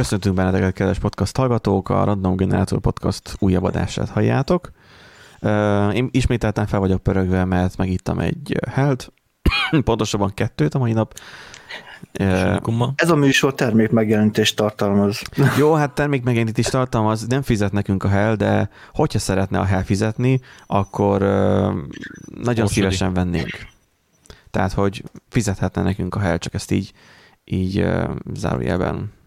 Köszöntünk benneteket, kedves podcast hallgatók, a Random Generator Podcast újabb adását halljátok. Én ismételten fel vagyok pörögve, mert megittam egy helt, pontosabban kettőt a mai nap. Ez a műsor termék megjelenítést tartalmaz. Jó, hát termék megjelenítést tartalmaz, nem fizet nekünk a Hell, de hogyha szeretne a Hell fizetni, akkor nagyon Most szívesen vennénk. Tehát, hogy fizethetne nekünk a Hell, csak ezt így, így zárójelben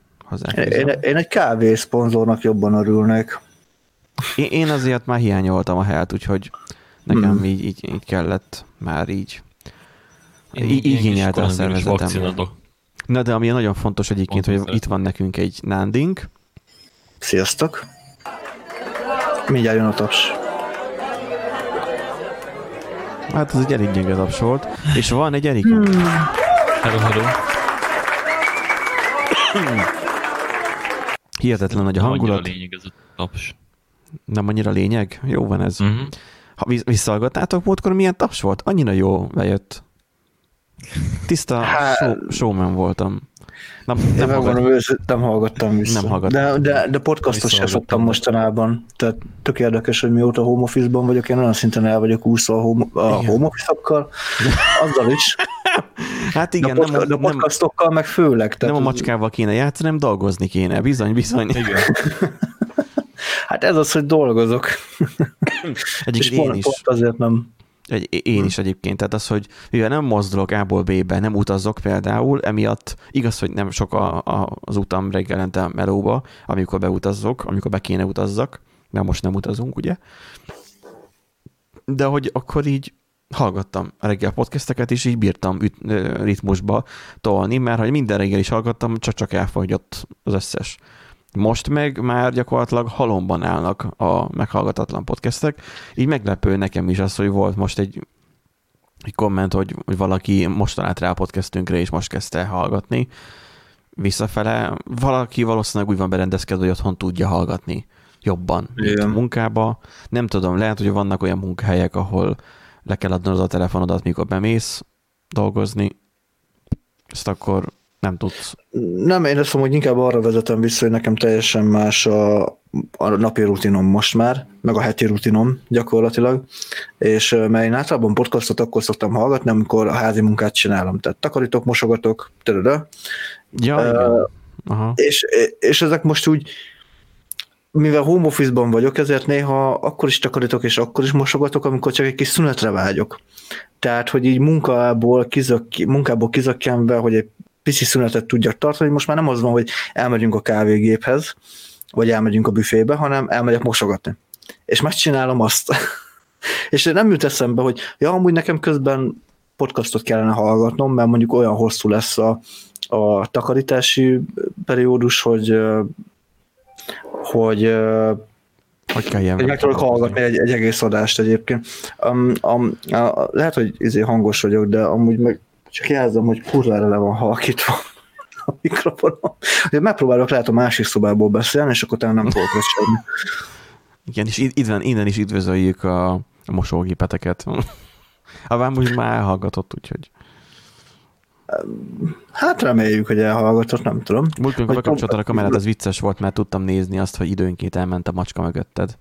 én, én egy kávé szponzornak jobban örülnék. Én, én azért már hiányoltam a helyet, úgyhogy nekem hmm. így, így, így kellett már így. Én így igényelte a szervezetem. Na de ami nagyon fontos egyébként, hogy itt van nekünk egy nándink. Sziasztok! Mindjárt jön a taps. Hát ez egy elég gyenge taps volt. És van egy Erikünk. Hmm. Hello, hello. Hihetetlen nagy a hangulat. Nem annyira lényeg ez a taps. Nem annyira lényeg? Jó van ez. Uh-huh. Ha visszahallgattátok múltkor, milyen taps volt? Annyira jó bejött. Tiszta show, showman voltam. Nem, nem, hallgattam. nem hallgattam vissza. Nem hallgattam. De, de, de podcastot sem szoktam mostanában. Tehát tök érdekes, hogy mióta home office-ban vagyok, én olyan szinten el vagyok úszva a home, a home office-okkal, azzal is. Hát igen, de, a, nem, de podcastokkal meg főleg. Tehát nem a macskával kéne játszani, nem dolgozni kéne. Bizony, bizony. Igen. hát ez az, hogy dolgozok. Egyik én pont, is. Pont azért nem. Egy, én is egyébként, tehát az, hogy mivel nem mozdulok A-ból B-be, nem utazok például, emiatt igaz, hogy nem sok a, a, az utam reggelente melóba, amikor beutazzok, amikor be kéne utazzak, mert most nem utazunk, ugye? De hogy akkor így hallgattam a reggel podcasteket, és így bírtam üt, ritmusba tolni, mert hogy minden reggel is hallgattam, csak-csak elfogyott az összes. Most meg már gyakorlatilag halomban állnak a meghallgatatlan podcastek, így meglepő nekem is az, hogy volt most egy, egy komment, hogy, hogy valaki most talált rá a podcastünkre, és most kezdte hallgatni. Visszafele valaki valószínűleg úgy van berendezkedve, hogy otthon tudja hallgatni jobban, mint munkába. Nem tudom, lehet, hogy vannak olyan munkahelyek, ahol le kell adnod a telefonodat, mikor bemész dolgozni, ezt akkor nem tudsz. Nem, én azt mondom, hogy inkább arra vezetem vissza, hogy nekem teljesen más a, a napi rutinom most már, meg a heti rutinom gyakorlatilag, és mert én általában podcastot akkor szoktam hallgatni, amikor a házi munkát csinálom, tehát takarítok, mosogatok, tőle. Ja, uh, Aha. És, és ezek most úgy, mivel home office-ban vagyok, ezért néha akkor is takarítok, és akkor is mosogatok, amikor csak egy kis szünetre vágyok. Tehát, hogy így munkából, kizak, munkából kizakjánve, hogy egy pici szünetet tudjak tartani, most már nem az van, hogy elmegyünk a kávégéphez, vagy elmegyünk a büfébe, hanem elmegyek mosogatni. És megcsinálom azt. és nem jut eszembe, hogy ja, amúgy nekem közben podcastot kellene hallgatnom, mert mondjuk olyan hosszú lesz a, a takarítási periódus, hogy hogy hogy kell ilyen meg tudok hallgatni egy, egy egész adást egyébként. Um, um, uh, lehet, hogy izé hangos vagyok, de amúgy meg csak jelzem, hogy kurvára le van halkítva a mikrofonom. Megpróbálok lehet a másik szobából beszélni, és akkor talán nem tudok semmi. Igen, és innen, innen is üdvözöljük a, a mosógépeteket. A úgy már elhallgatott, úgyhogy... Hát reméljük, hogy elhallgatott, nem tudom. Múltkor, amikor bekapcsoltad a kamerát, az vicces volt, mert tudtam nézni azt, hogy időnként elment a macska mögötted.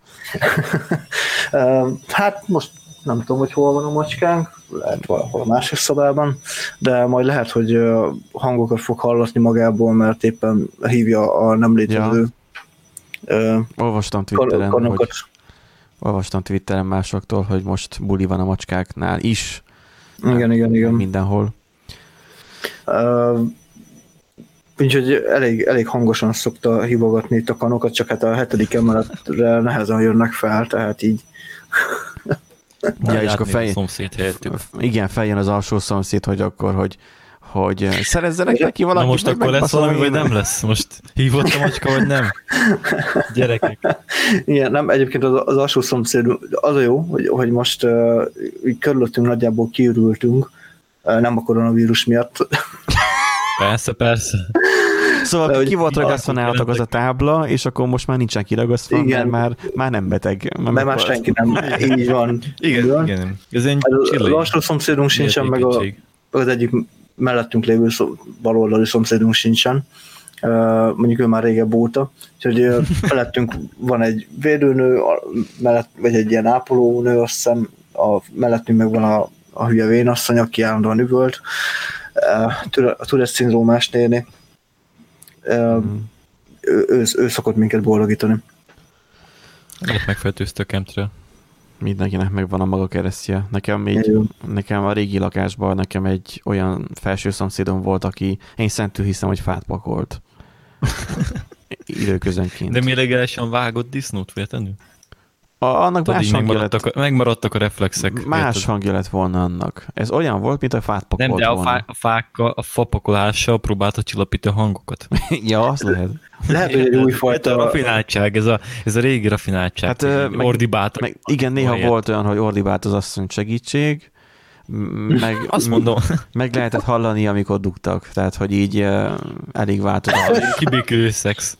hát most nem tudom, hogy hol van a macskánk, lehet valahol a másik szobában, de majd lehet, hogy hangokat fog hallatni magából, mert éppen hívja a nem létező ja. Olvastam Twitteren, hogy, olvastam Twitteren másoktól, hogy most buli van a macskáknál is. Igen, igen, igen. Mindenhol. Úgyhogy elég, elég hangosan szokta hívogatni itt a kanokat, csak hát a hetedik emeletre nehezen jönnek fel, tehát így Ja, és akkor fej... szomszéd helyettük. Igen, feljön az alsó szomszéd, hogy akkor, hogy hogy szerezzenek neki valaki. Na most akkor lesz valami, vagy nem lesz? Most hívott a macska, vagy nem? Gyerekek. Igen, nem, egyébként az, az alsó szomszéd, az a jó, hogy, hogy most uh, körülöttünk nagyjából kiürültünk, uh, nem a koronavírus miatt. Persze, persze. Szóval De, ki volt ragasztva nálatok az a tábla, és akkor most már nincsen kiragasztva, igen. mert már, már nem beteg. Mert, mert már senki nem. Így van. Igen, igen. igen. Ez egy a lassú szomszédunk sincsen, meg a, az egyik mellettünk lévő baloldali szomszédunk sincsen. mondjuk ő már régebb óta, úgyhogy mellettünk van egy védőnő, mellett, vagy egy ilyen ápolónő, azt hiszem, a, mellettünk meg van a, a hülye vénasszony, aki állandóan üvölt, a Tourette szindrómás néni. Mm. Ő, ő, ő szokott minket boldogítani. Miért megfertőzte a kemtről? Mindenkinek megvan a maga keresztje. Nekem még, nekem a régi lakásban nekem egy olyan felső szomszédom volt, aki én szentül hiszem, hogy fát pakolt. Időközönként. De mi legálisan vágott disznót véletlenül? A, annak Tudod, más hangja megmaradtak, lett, a, megmaradtak a reflexek. más érted? hangja lett volna annak. Ez olyan volt, mint a fát pakolt Nem, de a, volna. fá, a fákkal, a fapakolással próbálta csillapítani a hangokat. ja, az lehet. Lehet, hogy egy új Ez a rafináltság, ez a, ez a régi rafináltság. Hát, meg- ordibáltak. Meg igen, néha Ahelyett. volt olyan, hogy ordibált az asszony segítség, meg, Azt mondom, meg lehetett hallani, amikor dugtak, tehát, hogy így uh, elég változott. kibékülő szex.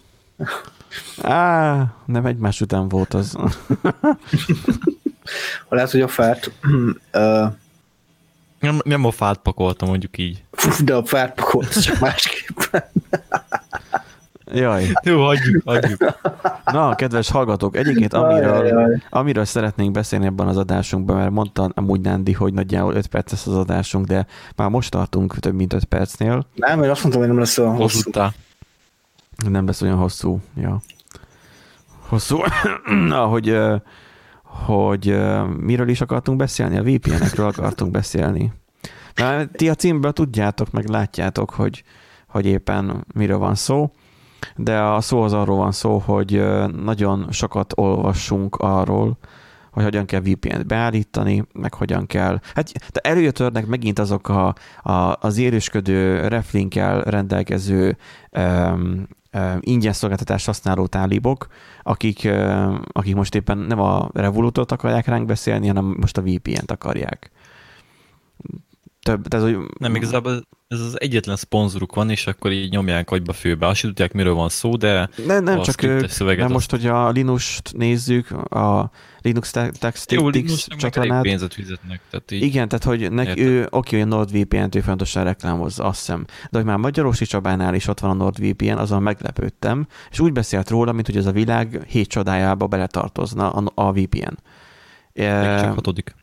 Á, nem egymás után volt az. Lehet, hogy a fát... ö, Nem, nem a fát pakoltam, mondjuk így. de a fát pakolt, csak másképpen. Jaj. Jó, hagyjuk, hagyjuk. Na, kedves hallgatók, egyébként amiről, amiről szeretnénk beszélni ebben az adásunkban, mert mondta amúgy Nándi, hogy nagyjából 5 perc lesz az adásunk, de már most tartunk több mint 5 percnél. Nem, én azt mondtam, hogy nem lesz olyan hosszú. Hosszútá. Nem lesz olyan hosszú. Ja. Hosszú. Na, hogy, miről is akartunk beszélni? A VPN-ekről akartunk beszélni. Na, ti a címből tudjátok, meg látjátok, hogy, hogy éppen miről van szó, de a szó az arról van szó, hogy nagyon sokat olvassunk arról, hogy hogyan kell VPN-t beállítani, meg hogyan kell. Hát de előjöttörnek megint azok a, a, az érősködő, reflinkkel rendelkező um, ingyen szolgáltatást használó tálibok, akik, akik most éppen nem a Revolutot akarják ránk beszélni, hanem most a VPN-t akarják. Több, tehát, hogy Nem, igazából ez az egyetlen szponzoruk van, és akkor így nyomják agyba főbe. Azt tudják, miről van szó, de ne, nem csak ők, szöveget nem most, hogy a Linux-t nézzük, a Linux Tactics csatornát, pénzet fizetnek. Tehát így, Igen, tehát hogy neki ő, oké, hogy a NordVPN-t ő fontosan reklámozza, azt hiszem. De hogy már Magyarosi Csabánál is ott van a NordVPN, azon meglepődtem, és úgy beszélt róla, mint hogy ez a világ hét csodájába beletartozna a, a VPN. E, csak hatodik.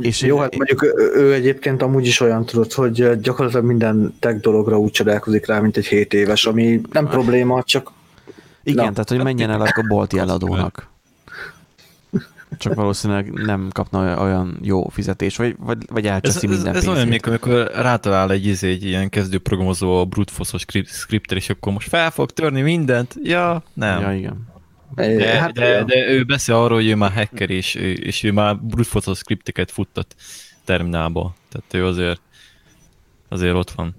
És Jó, hát mondjuk ő, ő egyébként amúgy is olyan tudod, hogy gyakorlatilag minden tech dologra úgy csodálkozik rá, mint egy 7 éves, ami nem probléma, csak igen, na, tehát hogy menjen el a bolti eladónak. Csak valószínűleg nem kapna olyan- olyan jó fizetés, vagy, vagy, vagy Ez, elcseszi ez, minden ez olyan, pénzét. még amikor rátalál egy, izé, egy ilyen kezdő programozó a brute force scripter, és akkor most fel fog törni mindent. Ja, nem. Ja, igen. De, hát, de, de, ő beszél arról, hogy ő már hacker, és, és ő már brute force scripteket futtat terminálba. Tehát ő azért, azért ott van.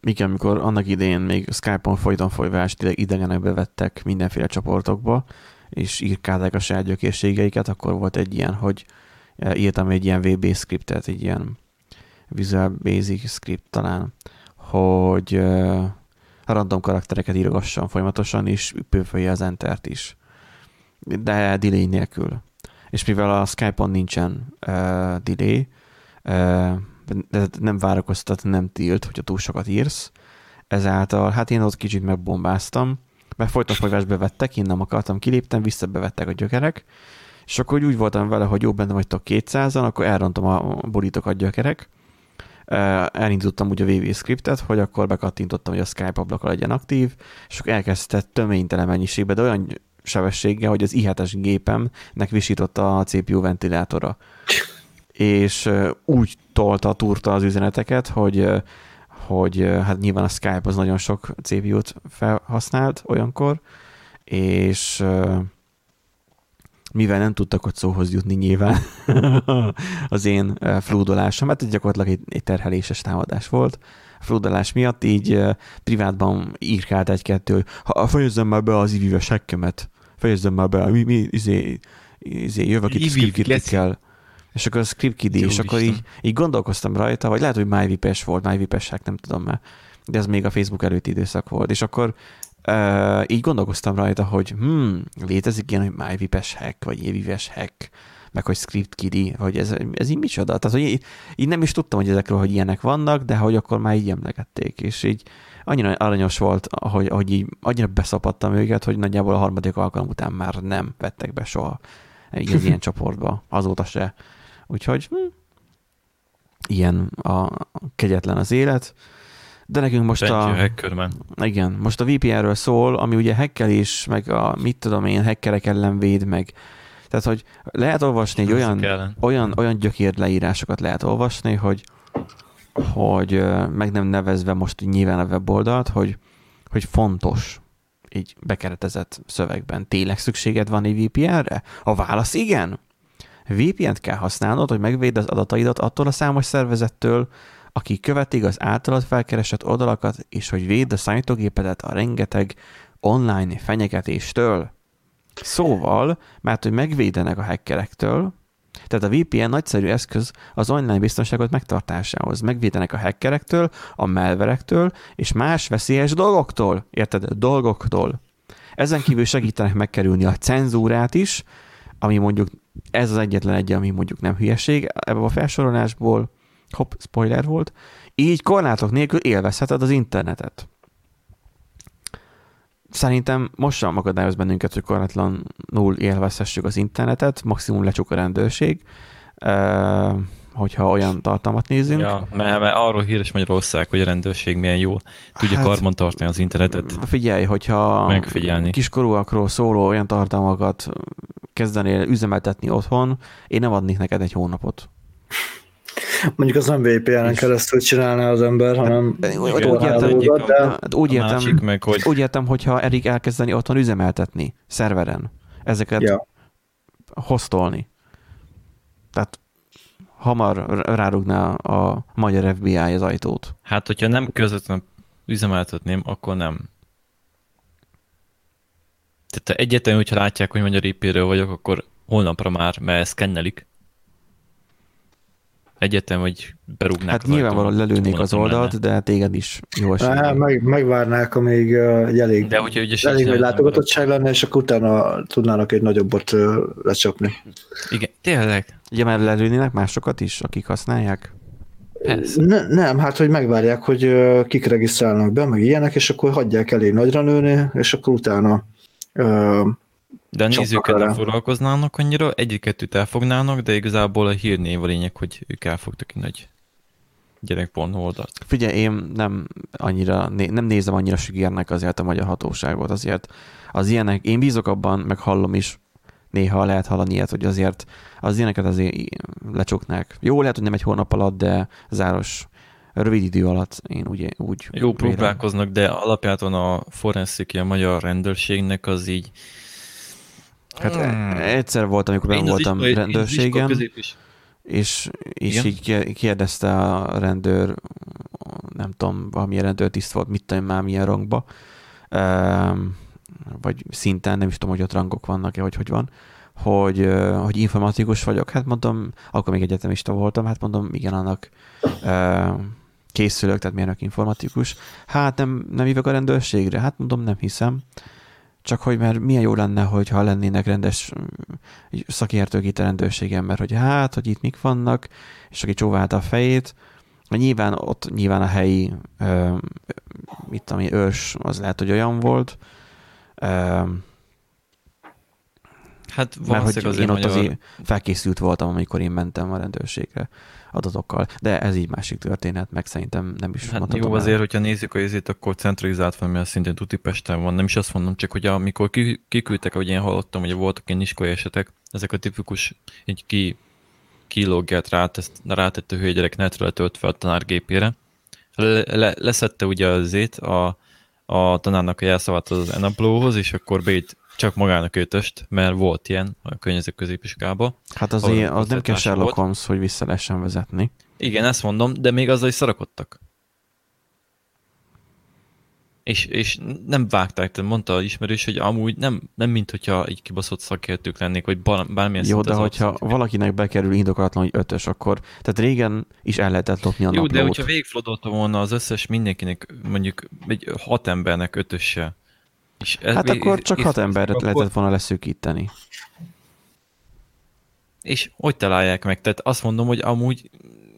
Igen, amikor annak idején még Skype-on folyton folyvást idegenek bevettek mindenféle csoportokba, és írkálták a saját gyökérségeiket, akkor volt egy ilyen, hogy eh, írtam egy ilyen VB scriptet, egy ilyen Visual Basic script talán, hogy eh, random karaktereket írogasson folyamatosan, és pőfölje az entert is. De delay nélkül. És mivel a Skype-on nincsen uh, delay, uh, nem várakoztat, nem tilt, hogyha túl sokat írsz, ezáltal hát én ott kicsit megbombáztam, mert folyton folyvást bevettek, én nem akartam, kiléptem, visszabevettek a gyökerek, és akkor úgy voltam vele, hogy jó, benne vagytok 200-an, akkor elrontom a borítokat gyökerek, elindítottam úgy a VV scriptet, hogy akkor bekattintottam, hogy a Skype ablaka legyen aktív, és akkor elkezdte töménytelen mennyiségbe, de olyan sebességgel, hogy az i7-es gépemnek visította a CPU ventilátora. És úgy tolta, túrta az üzeneteket, hogy hogy hát nyilván a Skype az nagyon sok CPU-t felhasznált olyankor, és mivel nem tudtak ott szóhoz jutni nyilván az én eh, flúdolásom, mert ez gyakorlatilag egy, egy terheléses támadás volt. A flúdolás miatt így eh, privátban írkált egy-kettő, hogy ha fejezzem már be az ivives hekkemet, fejezzem már be, mi, mi izé, izé jövök itt scriptkidlikkel. És akkor a scriptkid és akkor így, így gondolkoztam rajta, vagy lehet, hogy MyVipes volt, MyVipes hack, nem tudom már, de ez még a Facebook előtti időszak volt, és akkor uh, így gondolkoztam rajta, hogy hmm, létezik ilyen, hogy MyVipes hack, vagy Evives hack, meg hogy script kidi, hogy ez, ez így micsoda. Tehát, hogy így, így, nem is tudtam, hogy ezekről, hogy ilyenek vannak, de hogy akkor már így emlegették, és így annyira aranyos volt, hogy, hogy így annyira beszapadtam őket, hogy nagyjából a harmadik alkalom után már nem vettek be soha egy az ilyen csoportba, azóta se. Úgyhogy hm, ilyen a kegyetlen az élet. De nekünk most Thank a... Hackerman. Igen, most a VPN-ről szól, ami ugye hackelés, meg a mit tudom én, hackerek ellen véd, meg tehát, hogy lehet olvasni egy olyan, ellen. olyan, olyan gyökér leírásokat lehet olvasni, hogy, hogy meg nem nevezve most nyilván a weboldalt, hogy, hogy fontos így bekeretezett szövegben. Tényleg szükséged van egy VPN-re? A válasz igen. VPN-t kell használnod, hogy megvéd az adataidat attól a számos szervezettől, akik követik az általad felkeresett oldalakat, és hogy védd a számítógépedet a rengeteg online fenyegetéstől. Szóval, mert hogy megvédenek a hackerektől, tehát a VPN nagyszerű eszköz az online biztonságot megtartásához. Megvédenek a hackerektől, a malverektől és más veszélyes dolgoktól. Érted? Dolgoktól. Ezen kívül segítenek megkerülni a cenzúrát is, ami mondjuk ez az egyetlen egy, ami mondjuk nem hülyeség ebből a felsorolásból, hopp, spoiler volt, így korlátok nélkül élvezheted az internetet. Szerintem most sem akadályoz bennünket, hogy korlátlanul élvezhessük az internetet, maximum lecsuk a rendőrség, hogyha olyan tartalmat nézünk. Ja, mert, mert arról híres Magyarország, hogy a rendőrség milyen jó tudja hát, karban tartani az internetet. Figyelj, hogyha Megfigyelni. kiskorúakról szóló olyan tartalmakat kezdenél üzemeltetni otthon, én nem adnék neked egy hónapot. Mondjuk az nem VPN-en keresztül csinálná az ember, hanem Úgy Igen, úgy értem, a- de hát úgy értem, meg, hogy úgy értem, hogyha Erik elkezdeni otthon üzemeltetni, szerveren, ezeket ja. hostolni. Tehát hamar rárugná a magyar FBI az ajtót. hát hogyha nem közvetlenül üzemeltetném, akkor nem. Tehát egyetem, hogyha látják, hogy magyar IP-ről vagyok, akkor holnapra már, mert szkennelik. Egyetem, hogy berúgnák Hát nyilvánvalóan lelőnék az oldalt, menne. de téged is jó eséllyel. meg, megvárnák, amíg egy elég, De hogyha ugye elég nagy látogatottság lenne, és akkor utána tudnának egy nagyobbot lecsapni. Igen, tényleg. Ugye már lelőnének másokat is, akik használják? Persze. Ne, nem, hát hogy megvárják, hogy kik regisztrálnak be, meg ilyenek, és akkor hagyják elég nagyra nőni, és akkor utána De a vele. nem foglalkoznának annyira, egy-kettőt elfognának, de igazából a hírnév a lényeg, hogy ők elfogtak egy nagy gyerekpornó oldalt. Figyelj, én nem annyira, nem nézem annyira sigérnek azért a magyar hatóságot, azért az ilyenek, én bízok abban, meg hallom is, néha lehet hallani ilyet, hogy azért az ilyeneket azért lecsuknák. Jó, lehet, hogy nem egy hónap alatt, de záros, rövid idő alatt én úgy, úgy Jó próbálkoznak, de alapjáton a forenszik a magyar rendőrségnek az így... Hát Hmm. egyszer volt, amikor ben voltam iskola- rendőrségen, és, és Igen? így ké- kérdezte a rendőr, nem tudom, valamilyen rendőrtiszt volt, mit tudom én már milyen rangba, vagy szinten, nem is tudom, hogy ott rangok vannak-e, hogy hogy van, hogy, hogy informatikus vagyok. Hát mondom, akkor még egyetemista voltam, hát mondom, igen, annak készülök, tehát mérnök informatikus. Hát nem, nem hívok a rendőrségre? Hát mondom, nem hiszem. Csak hogy mert milyen jó lenne, hogyha lennének rendes mm, szakértők itt a rendőrségen, mert hogy hát, hogy itt mik vannak, és aki csóválta a fejét, nyilván ott nyilván a helyi ö, mit tudom én, ős, az lehet, hogy olyan volt, ö, Hát mert hogy én ott azért felkészült voltam, amikor én mentem a rendőrségre adatokkal, de ez így másik történet, meg szerintem nem is Hát mondhatom jó, el. azért, hogyha nézzük a izét, akkor centralizált van, mert szintén tuti Pesten van. Nem is azt mondom, csak hogy amikor ki- kiküldtek, ahogy én hallottam, hogy voltak ilyen iskolai esetek, ezek a tipikus, egy ki, kilógját rátesz, rátette hölgyerek netről töltve a tanár gépére. Le, le, leszette ugye azért a, a tanárnak a jelszavát az enablóhoz, és akkor beírt csak magának ötöst, mert volt ilyen a környező középiskába. Hát az, ilyen, az nem kell Sherlock. Holmes, hogy vissza lehessen vezetni. Igen, ezt mondom, de még azzal is szarakodtak. És, és nem vágták, tehát mondta az ismerős, hogy amúgy nem, nem mint hogyha így kibaszott szakértők lennék, vagy bármilyen Jó, de hogyha abszolút- valakinek bekerül indokolatlan, hogy ötös, akkor, tehát régen is el lehetett lopni a Jó, de naplót. hogyha végigflodolta volna az összes mindenkinek, mondjuk egy hat embernek ötösse, és ez Hát akkor csak hat emberre akkor- lehetett volna leszűkíteni. és hogy találják meg? Tehát azt mondom, hogy amúgy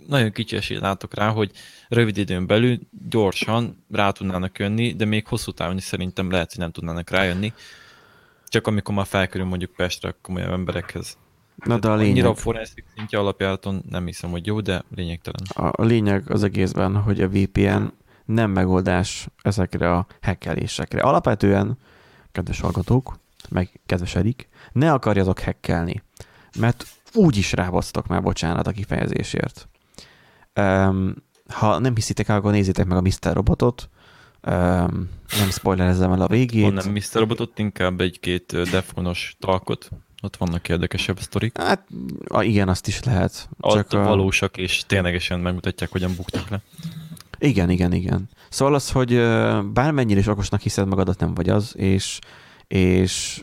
nagyon kicsi esélyt látok rá, hogy rövid időn belül gyorsan rá tudnának jönni, de még hosszú távon is szerintem lehet, hogy nem tudnának rájönni. Csak amikor már felkerül mondjuk Pestre a komolyabb emberekhez. Na de a lényeg, Annyira a forenszik szintje alapjáraton nem hiszem, hogy jó, de lényegtelen. a lényeg az egészben, hogy a VPN nem megoldás ezekre a hackelésekre. Alapvetően, kedves hallgatók, meg kedves Erik, ne akarjatok hackelni, mert úgy is rábasztok már, bocsánat a kifejezésért. Um, ha nem hiszitek el, akkor nézzétek meg a Mr. Robotot, um, nem spoilerezem el a végét. Nem Mr. Robotot, inkább egy-két defonos talkot. Ott vannak érdekesebb sztorik. Hát igen, azt is lehet. Csak a- valósak, és ténylegesen megmutatják, hogyan buktak le. Igen, igen, igen. Szóval az, hogy bármennyire is okosnak hiszed magadat, nem vagy az, és, és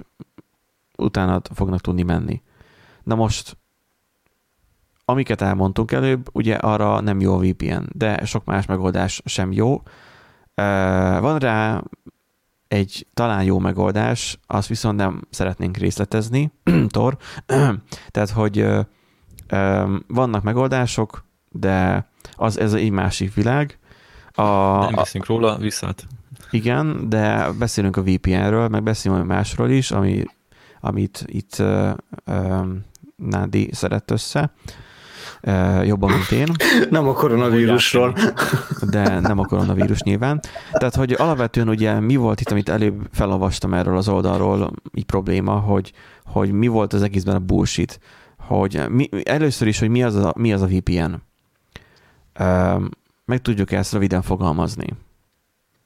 utána fognak tudni menni. Na most, amiket elmondtunk előbb, ugye arra nem jó a VPN, de sok más megoldás sem jó. Van rá egy talán jó megoldás, azt viszont nem szeretnénk részletezni, Tor. Tehát, hogy vannak megoldások, de az ez egy másik világ. A, Nem beszélünk róla, visszát. igen, de beszélünk a VPN-ről, meg beszélünk másról is, ami, amit itt uh, Nádi szedett össze. Jobban, mint én, Nem a koronavírusról. de nem a koronavírus nyilván. Tehát, hogy alapvetően ugye mi volt itt, amit előbb felolvastam erről az oldalról, így probléma, hogy, hogy mi volt az egészben a bullshit. Hogy mi, először is, hogy mi az a, mi az a VPN. Meg tudjuk ezt röviden fogalmazni.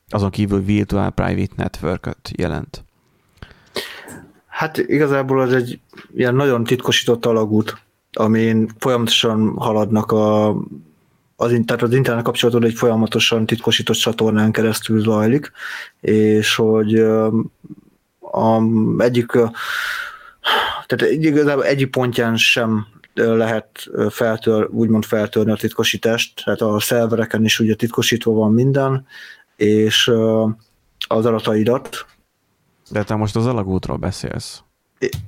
Azon kívül Virtual Private network jelent. Hát igazából az egy ilyen nagyon titkosított alagút, amin folyamatosan haladnak a, az, tehát az internet kapcsolatot egy folyamatosan titkosított csatornán keresztül zajlik, és hogy a, egyik tehát igazából egyik pontján sem lehet feltör, úgymond feltörni a titkosítást, tehát a szervereken is ugye titkosítva van minden, és az adataidat, De te most az alagútról beszélsz.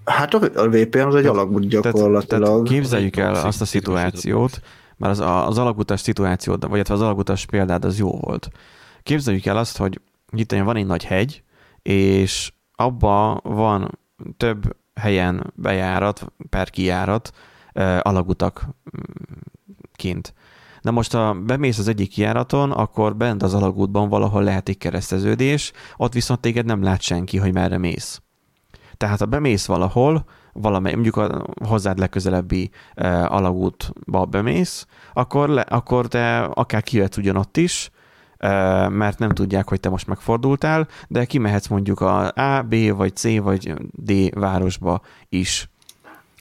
Hát a a VPN az egy alagút Tehát, gyakorlatilag. tehát képzeljük el azt a szituációt, mert az, a- az alagutas szituációt, vagy az alagutas példád az jó volt. Képzeljük el azt, hogy itt van egy nagy hegy, és abba van több helyen bejárat, per kijárat, eh, alagutak mm, kint. Na most, ha bemész az egyik kijáraton, akkor bent az alagútban valahol lehet egy kereszteződés, ott viszont téged nem lát senki, hogy merre mész. Tehát ha bemész valahol, valamely, mondjuk a hozzád legközelebbi uh, alagútba bemész, akkor, le, akkor te akár kijöhetsz ugyanott is, uh, mert nem tudják, hogy te most megfordultál, de kimehetsz mondjuk a A, B, vagy C, vagy D városba is.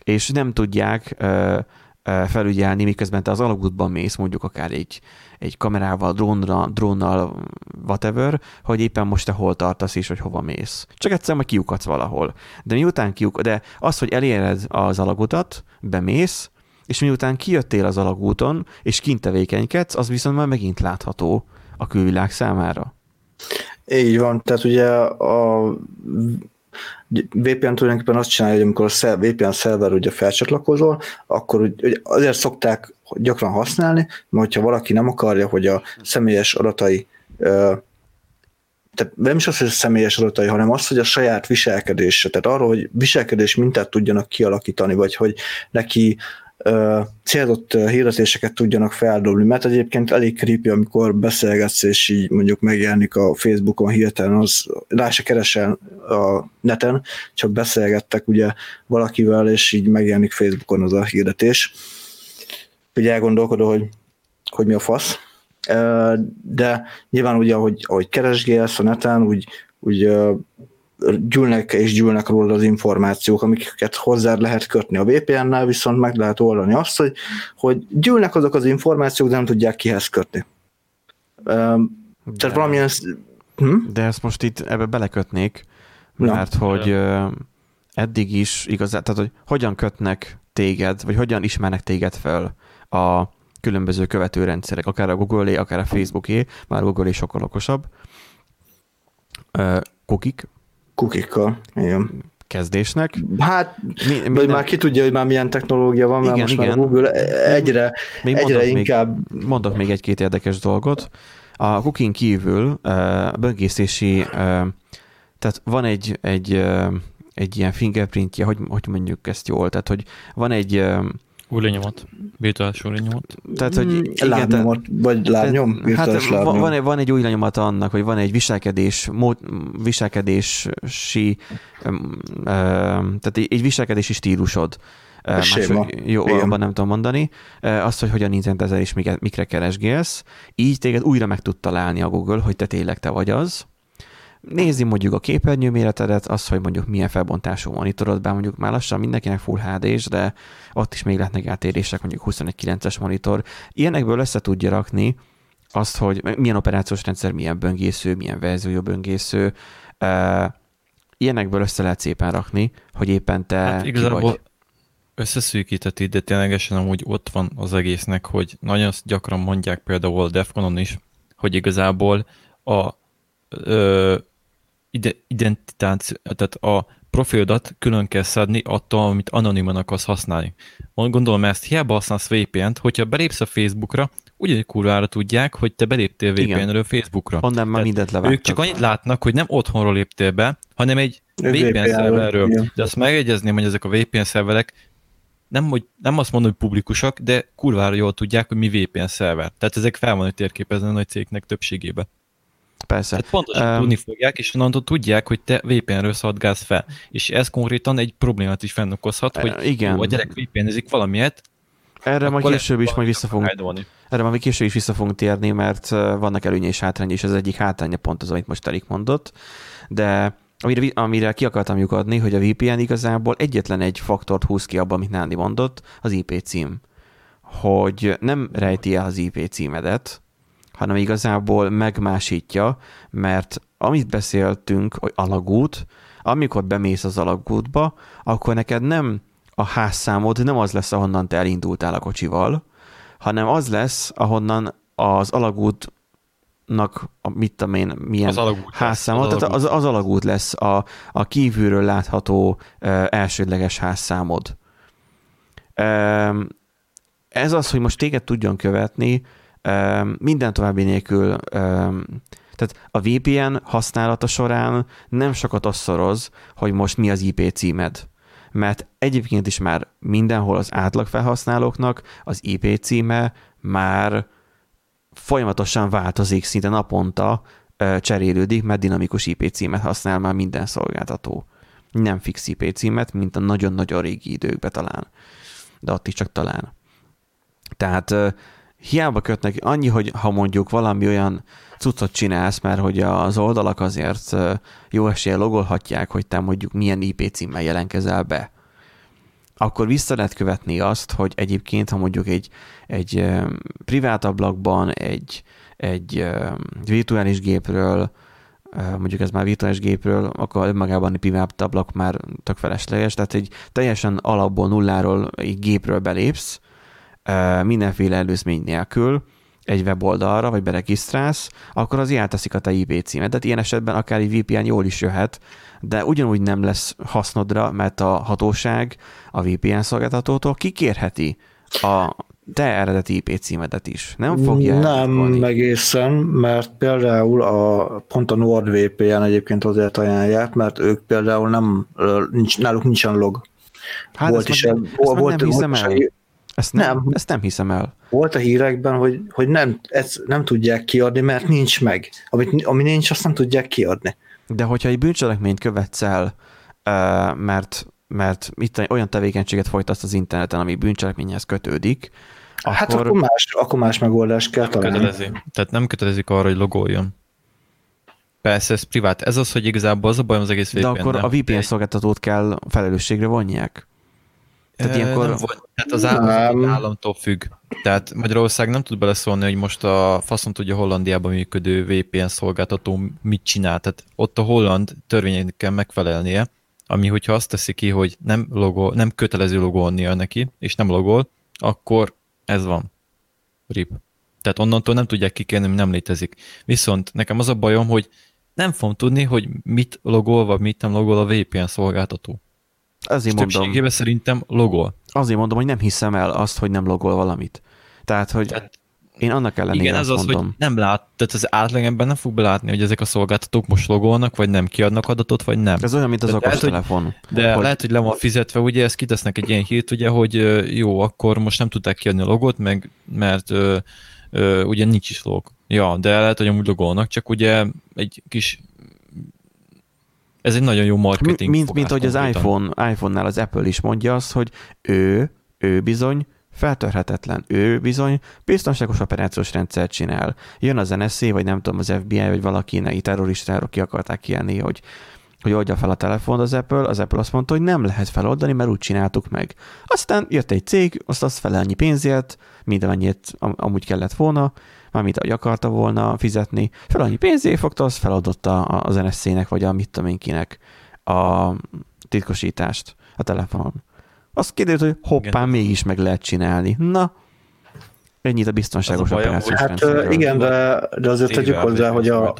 És nem tudják uh, uh, felügyelni, miközben te az alagútban mész, mondjuk akár egy, egy kamerával, drónra, drónnal, whatever, hogy éppen most te hol tartasz és hogy hova mész. Csak egyszer majd kiukadsz valahol. De miután kiuk, de az, hogy eléred az alagutat, bemész, és miután kijöttél az alagúton, és kint tevékenykedsz, az viszont már megint látható a külvilág számára. Így van, tehát ugye a VPN tulajdonképpen azt csinálja, hogy amikor a VPN szerver ugye felcsatlakozol, akkor úgy- azért szokták gyakran használni, mert hogyha valaki nem akarja, hogy a személyes adatai tehát nem is az, hogy a személyes adatai, hanem az, hogy a saját viselkedése, tehát arról, hogy viselkedés mintát tudjanak kialakítani, vagy hogy neki célzott hirdetéseket tudjanak feldobni, mert egyébként elég creepy, amikor beszélgetsz, és így mondjuk megjelenik a Facebookon hirtelen, az rá se keresel a neten, csak beszélgettek ugye valakivel, és így megjelenik Facebookon az a hirdetés. Ugye elgondolkodol, hogy, hogy mi a fasz. De nyilván ugye, ahogy, ahogy keresgélsz a neten, úgy, úgy gyűlnek és gyűlnek róla az információk, amiket hozzád lehet kötni a VPN-nel, viszont meg lehet oldani azt, hogy, hogy gyűlnek azok az információk, de nem tudják kihez kötni. Öm, De, Tehát valamilyen... Hm? de ezt most itt ebbe belekötnék, Na. mert hogy ö, eddig is igazán, tehát hogy hogyan kötnek téged, vagy hogyan ismernek téged fel a különböző követőrendszerek, akár a Google-é, akár a Facebook-é, már Google-é sokkal okosabb. Ö, Kukik, Kukikkal, igen. kezdésnek. Hát, mi, minden... már ki tudja, hogy már milyen technológia van, mert igen, most igen. már Google egyre, még egyre inkább... Még, mondok még egy-két érdekes dolgot. A cookie kívül uh, böngészési, tehát van egy, egy, egy ilyen fingerprintje, hogy, hogy mondjuk ezt jól, tehát hogy van egy új lenyomat, virtuális új lenyomat. Tehát, hogy mm, igen, lábnyomot, vagy lábnyom, hát lábnyom. Van, van egy új lenyomata annak, hogy van egy viselkedés, mód, viselkedési, tehát egy viselkedési stílusod. Más, jó, abban nem tudom mondani. Azt, hogy hogyan ezer és mikre keresgélsz. Így téged újra meg tud találni a Google, hogy te tényleg te vagy az nézi mondjuk a képernyő méretedet, az, hogy mondjuk milyen felbontású monitorod, bár mondjuk már lassan mindenkinek full hd de ott is még lehetnek átérések, mondjuk 21.9-es monitor. Ilyenekből össze tudja rakni azt, hogy milyen operációs rendszer, milyen böngésző, milyen verziója böngésző. Ilyenekből össze lehet szépen rakni, hogy éppen te hát igazából vagy. összeszűkített de ténylegesen amúgy ott van az egésznek, hogy nagyon gyakran mondják például a Defconon is, hogy igazából a ö, identitáció, tehát a profilodat külön kell szedni attól, amit anoniman akarsz használni. Gondolom ezt hiába használsz VPN-t, hogyha belépsz a Facebookra, ugyanúgy kurvára tudják, hogy te beléptél VPN-ről Facebookra. Onnan már mindent levágtak. Ők csak annyit látnak, hogy nem otthonról léptél be, hanem egy VPN, VPN szerverről. Igen. De azt megegyezném, hogy ezek a VPN szerverek nem, hogy, nem azt mondom, hogy publikusak, de kurvára jól tudják, hogy mi VPN szerver. Tehát ezek fel van térképezni a nagy cégnek többségébe. Persze. Hát pontosan um, tudni fogják, és onnantól tudják, hogy te VPN-ről szaladgálsz fel. És ez konkrétan egy problémát is fennokozhat, hogy igen. Jó, a gyerek VPN-ezik valamiért, erre majd később is majd vissza fogunk, erre majd később is vissza fogunk térni, mert vannak előnye és hátrány, és ez egyik hátránya pont az, amit most Erik mondott, de amire, amire ki akartam lyukadni, hogy a VPN igazából egyetlen egy faktort húz ki abban, amit Nándi mondott, az IP cím. Hogy nem rejti el az IP címedet, hanem igazából megmásítja, mert amit beszéltünk, hogy alagút, amikor bemész az alagútba, akkor neked nem a házszámod nem az lesz, ahonnan te elindultál a kocsival, hanem az lesz, ahonnan az alagút a, mit tudom én, milyen az házszámot, az tehát alagút. Az, az alagút lesz a, a kívülről látható uh, elsődleges házszámod. Uh, ez az, hogy most téged tudjon követni, minden további nélkül, tehát a VPN használata során nem sokat asszoroz, hogy most mi az IP címed. Mert egyébként is már mindenhol az átlag felhasználóknak az IP címe már folyamatosan változik, szinte naponta cserélődik, mert dinamikus IP címet használ már minden szolgáltató. Nem fix IP címet, mint a nagyon-nagyon régi időkben talán. De ott is csak talán. Tehát hiába kötnek, annyi, hogy ha mondjuk valami olyan cuccot csinálsz, mert hogy az oldalak azért jó esélye logolhatják, hogy te mondjuk milyen IP címmel jelenkezel be, akkor vissza lehet követni azt, hogy egyébként, ha mondjuk egy, egy privát ablakban, egy, egy virtuális gépről, mondjuk ez már virtuális gépről, akkor önmagában egy privát ablak már tök felesleges, tehát egy teljesen alapból, nulláról egy gépről belépsz, mindenféle előzmény nélkül egy weboldalra, vagy beregisztrálsz, akkor az elteszik a te IP címet. Tehát ilyen esetben akár egy VPN jól is jöhet, de ugyanúgy nem lesz hasznodra, mert a hatóság a VPN szolgáltatótól kikérheti a te eredeti IP címedet is. Nem fogja Nem elkolni. egészen, mert például a, pont a NordVPN egyébként azért ajánlják, mert ők például nem, nincs, náluk nincsen log. Hát volt is, meg, volt, volt, nem hiszem el. Ezt nem, nem, ezt nem hiszem el. Volt a hírekben, hogy, hogy nem, ezt nem tudják kiadni, mert nincs meg. Amit, ami nincs, azt nem tudják kiadni. De hogyha egy bűncselekményt követsz el, mert, mert itt olyan tevékenységet folytatsz az interneten, ami bűncselekményhez kötődik, Hát akkor, akkor, más, akkor más megoldást kell találni. Kötelezi. Tehát nem kötelezik arra, hogy logoljon. Persze, ez privát. Ez az, hogy igazából az a bajom az egész VPN. De akkor a VPN szolgáltatót kell felelősségre vonják? Tehát e, ilyenkor... Nem volt, tehát az állam, az államtól függ. Tehát Magyarország nem tud beleszólni, hogy most a faszon tudja Hollandiában működő VPN szolgáltató mit csinál. Tehát ott a holland törvényeknek kell megfelelnie, ami hogyha azt teszi ki, hogy nem, logo, nem kötelező logolnia neki, és nem logol, akkor ez van. RIP. Tehát onnantól nem tudják kikérni, nem létezik. Viszont nekem az a bajom, hogy nem fogom tudni, hogy mit logol, vagy mit nem logol a VPN szolgáltató. Azért mondom, szerintem logol. azért mondom, hogy nem hiszem el azt, hogy nem logol valamit. Tehát, hogy Tehát én annak ellenére igen, ez az, mondom. hogy nem lát, tehát az átlagember nem fog belátni, hogy ezek a szolgáltatók most logolnak, vagy nem, kiadnak adatot, vagy nem. Ez olyan, mint az hogy- okostelefon. De hogy- lehet, hogy le van fizetve, ugye ezt kitesznek egy ilyen hírt, ugye, hogy jó, akkor most nem tudták kiadni a logot, meg, mert ö, ö, ugye nincs is log. Ja, de lehet, hogy amúgy logolnak, csak ugye egy kis ez egy nagyon jó marketing mint, mint ahogy az iPhone, iPhone-nál az Apple is mondja azt, hogy ő, ő bizony feltörhetetlen. Ő bizony biztonságos operációs rendszert csinál. Jön az NSA, vagy nem tudom, az FBI, vagy valaki neki terroristáról ki akarták kijelni, hogy hogy oldja fel a telefont az Apple, az Apple azt mondta, hogy nem lehet feloldani, mert úgy csináltuk meg. Aztán jött egy cég, azt azt fele annyi pénzért, mint amennyit am- amúgy kellett volna, mármint ahogy akarta volna fizetni, fel annyi pénzért fogta, azt feloldotta az NSZ-nek, vagy a mit tudom én kinek a titkosítást a telefonon. Azt kiderült, hogy hoppá, mégis meg lehet csinálni. Na, ennyit a biztonságos Az a baj, operációs Hát rendszerről. igen, de, de azért tegyük hozzá, hogy a.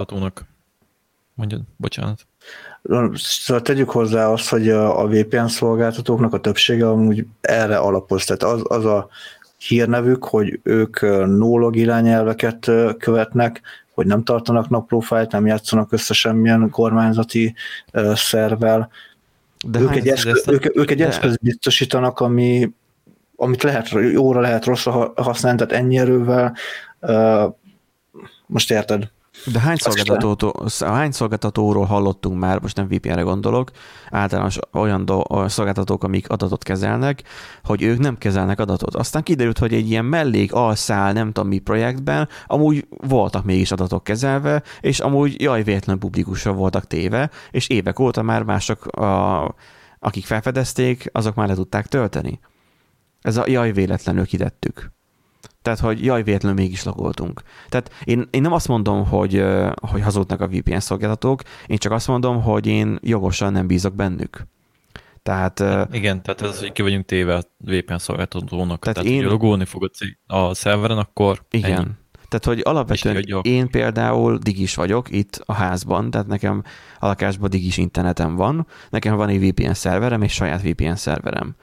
Mondjad, bocsánat. Szóval tegyük hozzá azt, hogy a a VPN szolgáltatóknak a többsége amúgy erre alapoz. Tehát az, az a hírnevük, hogy ők no-log irányelveket követnek, hogy nem tartanak naplófájt, nem játszanak össze semmilyen kormányzati ö, szervvel. De ők, egy eszköz, ezt ők, ők egy de- eszköz biztosítanak, ami, amit lehet jóra, lehet rosszra ha- használni, tehát ennyi erővel. Most érted? De hány, szolgáltatótól, hány szolgáltatóról hallottunk már, most nem VPN-re gondolok, általános olyan, do, szolgáltatók, amik adatot kezelnek, hogy ők nem kezelnek adatot. Aztán kiderült, hogy egy ilyen mellék, alszál, nem tudom mi projektben, amúgy voltak mégis adatok kezelve, és amúgy jaj, véletlenül publikusra voltak téve, és évek óta már mások, a, akik felfedezték, azok már le tudták tölteni. Ez a jaj, véletlenül kidettük. Tehát, hogy jaj, véletlenül mégis logoltunk. Tehát én, én nem azt mondom, hogy, hogy hazudnak a VPN szolgáltatók, én csak azt mondom, hogy én jogosan nem bízok bennük. Tehát ö, Igen, tehát ez, hogy ki vagyunk téve a VPN szolgáltatónak. Tehát Tehát, én- hogy logolni fog a, szerveren, akkor igen. Ennyi. Tehát, hogy alapvetően én például digis vagyok itt a házban, tehát nekem a lakásban digis internetem van, nekem van egy VPN szerverem, és saját VPN szerverem.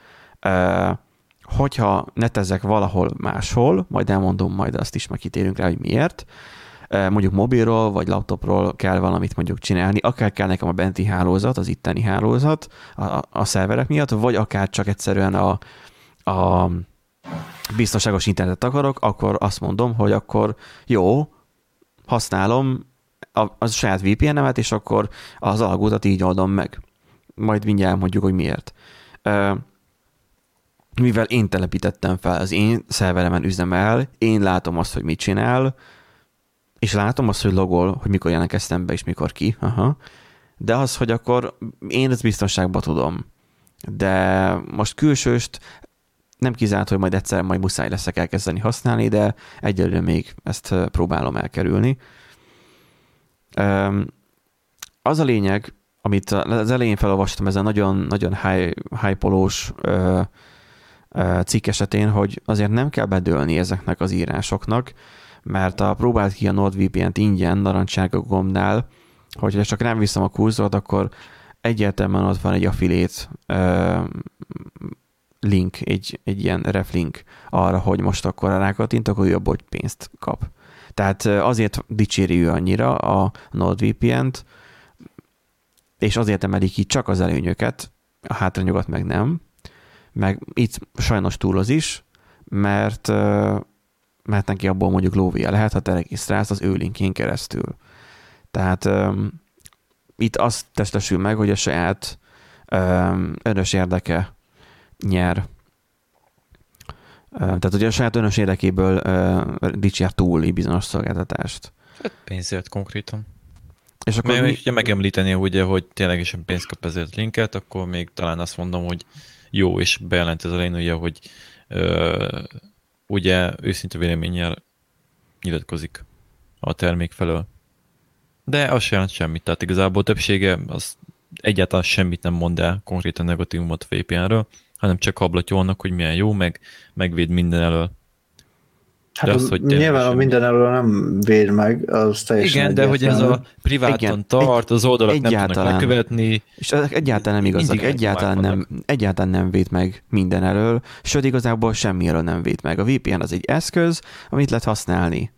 Hogyha netezek valahol máshol, majd elmondom majd azt is, meg kitérünk rá, hogy miért, mondjuk mobilról vagy laptopról kell valamit mondjuk csinálni, akár kell nekem a benti hálózat, az itteni hálózat a- a szerverek miatt, vagy akár csak egyszerűen a, a biztonságos internetet akarok, akkor azt mondom, hogy akkor jó, használom a, a saját VPN-emet, és akkor az alagútat így oldom meg. Majd mindjárt mondjuk, hogy miért. Mivel én telepítettem fel, az én szerveremen üzemel, én látom azt, hogy mit csinál, és látom azt, hogy logol, hogy mikor jelenek eszembe, és mikor ki. Aha. De az, hogy akkor én ezt biztonságban tudom. De most külsőst nem kizárt, hogy majd egyszer majd muszáj leszek elkezdeni használni, de egyelőre még ezt próbálom elkerülni. Az a lényeg, amit az elején felolvastam, ez a nagyon, nagyon high, ö, ö, cikk esetén, hogy azért nem kell bedőlni ezeknek az írásoknak, mert a próbált ki a NordVPN-t ingyen narancsárga gombnál, hogyha csak rám viszem a kurzort, akkor egyértelműen ott van egy affiliate ö, link, egy, egy ilyen reflink arra, hogy most akkor rákattint, akkor ő abból pénzt kap. Tehát azért dicséri ő annyira a NordVPN-t, és azért emeli ki csak az előnyöket, a hátrányokat meg nem, meg itt sajnos túloz is, mert, mert neki abból mondjuk lóvéja lehet, ha te regisztrálsz az ő linkjén keresztül. Tehát itt azt testesül meg, hogy a saját öm, önös érdeke nyer. Tehát ugye a saját önös érdekéből dicsér túl bizonyos szolgáltatást. Hát pénzért konkrétan. És akkor Mert mi, ugye megemlíteni, ugye, hogy ténylegesen pénzt kap ezért linket, akkor még talán azt mondom, hogy jó, és bejelent ez a lény, ugye, hogy ö, ugye őszinte véleménnyel nyilatkozik a termék felől. De az sem jelent semmit, tehát igazából többsége az egyáltalán semmit nem mond el konkrétan negatívumot a VPN-ről, hanem csak hablatja annak, hogy milyen jó, meg megvéd minden elől. Hát De az, hogy nyilván a minden elől nem véd meg, az teljesen Igen, de hogy ez a priváton Igen, tart, az oldalak nem tudnak egyáltalán. megkövetni. És ezek egyáltalán nem igazak, egyáltalán nem, egyáltalán nem véd meg minden elől, sőt igazából semmi elől nem véd meg. A VPN az egy eszköz, amit lehet használni.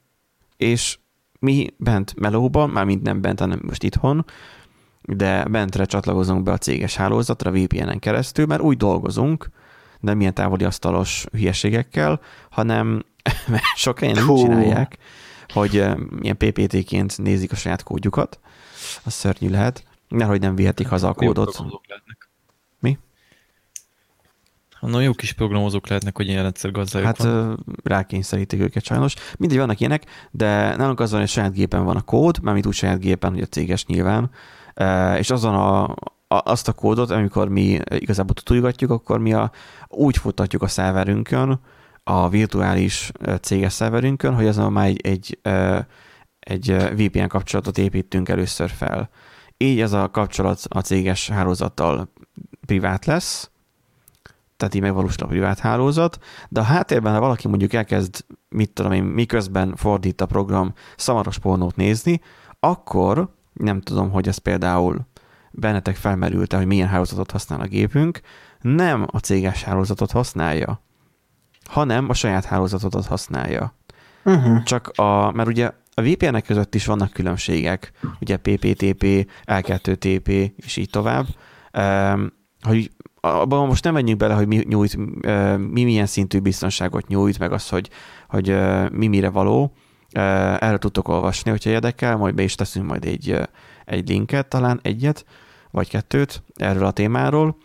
És mi bent melóban, már mind nem bent, hanem most itthon, de bentre csatlakozunk be a céges hálózatra VPN-en keresztül, mert úgy dolgozunk, nem ilyen távoli asztalos hülyeségekkel, hanem mert sok helyen úgy csinálják, hogy ilyen PPT-ként nézik a saját kódjukat, az szörnyű lehet, nehogy nem vihetik haza a kódot. Mi? Na, jó kis programozók lehetnek, hogy ilyen rendszer gazdájuk Hát van. rákényszerítik őket sajnos. Mindegy, vannak ilyenek, de nálunk azon, hogy saját gépen van a kód, mármint úgy saját gépen, hogy a céges nyilván, és azon a, a, azt a kódot, amikor mi igazából tutulgatjuk, akkor mi a, úgy futtatjuk a szerverünkön, a virtuális céges szerverünkön, hogy azon már egy, egy, egy VPN kapcsolatot építünk először fel. Így ez a kapcsolat a céges hálózattal privát lesz, tehát így megvalósul a privát hálózat, de a háttérben, ha valaki mondjuk elkezd, mit tudom én, miközben fordít a program szamaros pornót nézni, akkor nem tudom, hogy ez például bennetek felmerült-e, hogy milyen hálózatot használ a gépünk, nem a céges hálózatot használja, hanem a saját hálózatotot használja. Uh-huh. Csak a, mert ugye a VPN-ek között is vannak különbségek, ugye PPTP, L2TP, és így tovább, hogy abban most nem menjünk bele, hogy mi, nyújt, mi milyen szintű biztonságot nyújt, meg az, hogy, hogy mi mire való. Erről tudtok olvasni, hogyha érdekel, majd be is teszünk majd egy, egy linket, talán egyet, vagy kettőt erről a témáról.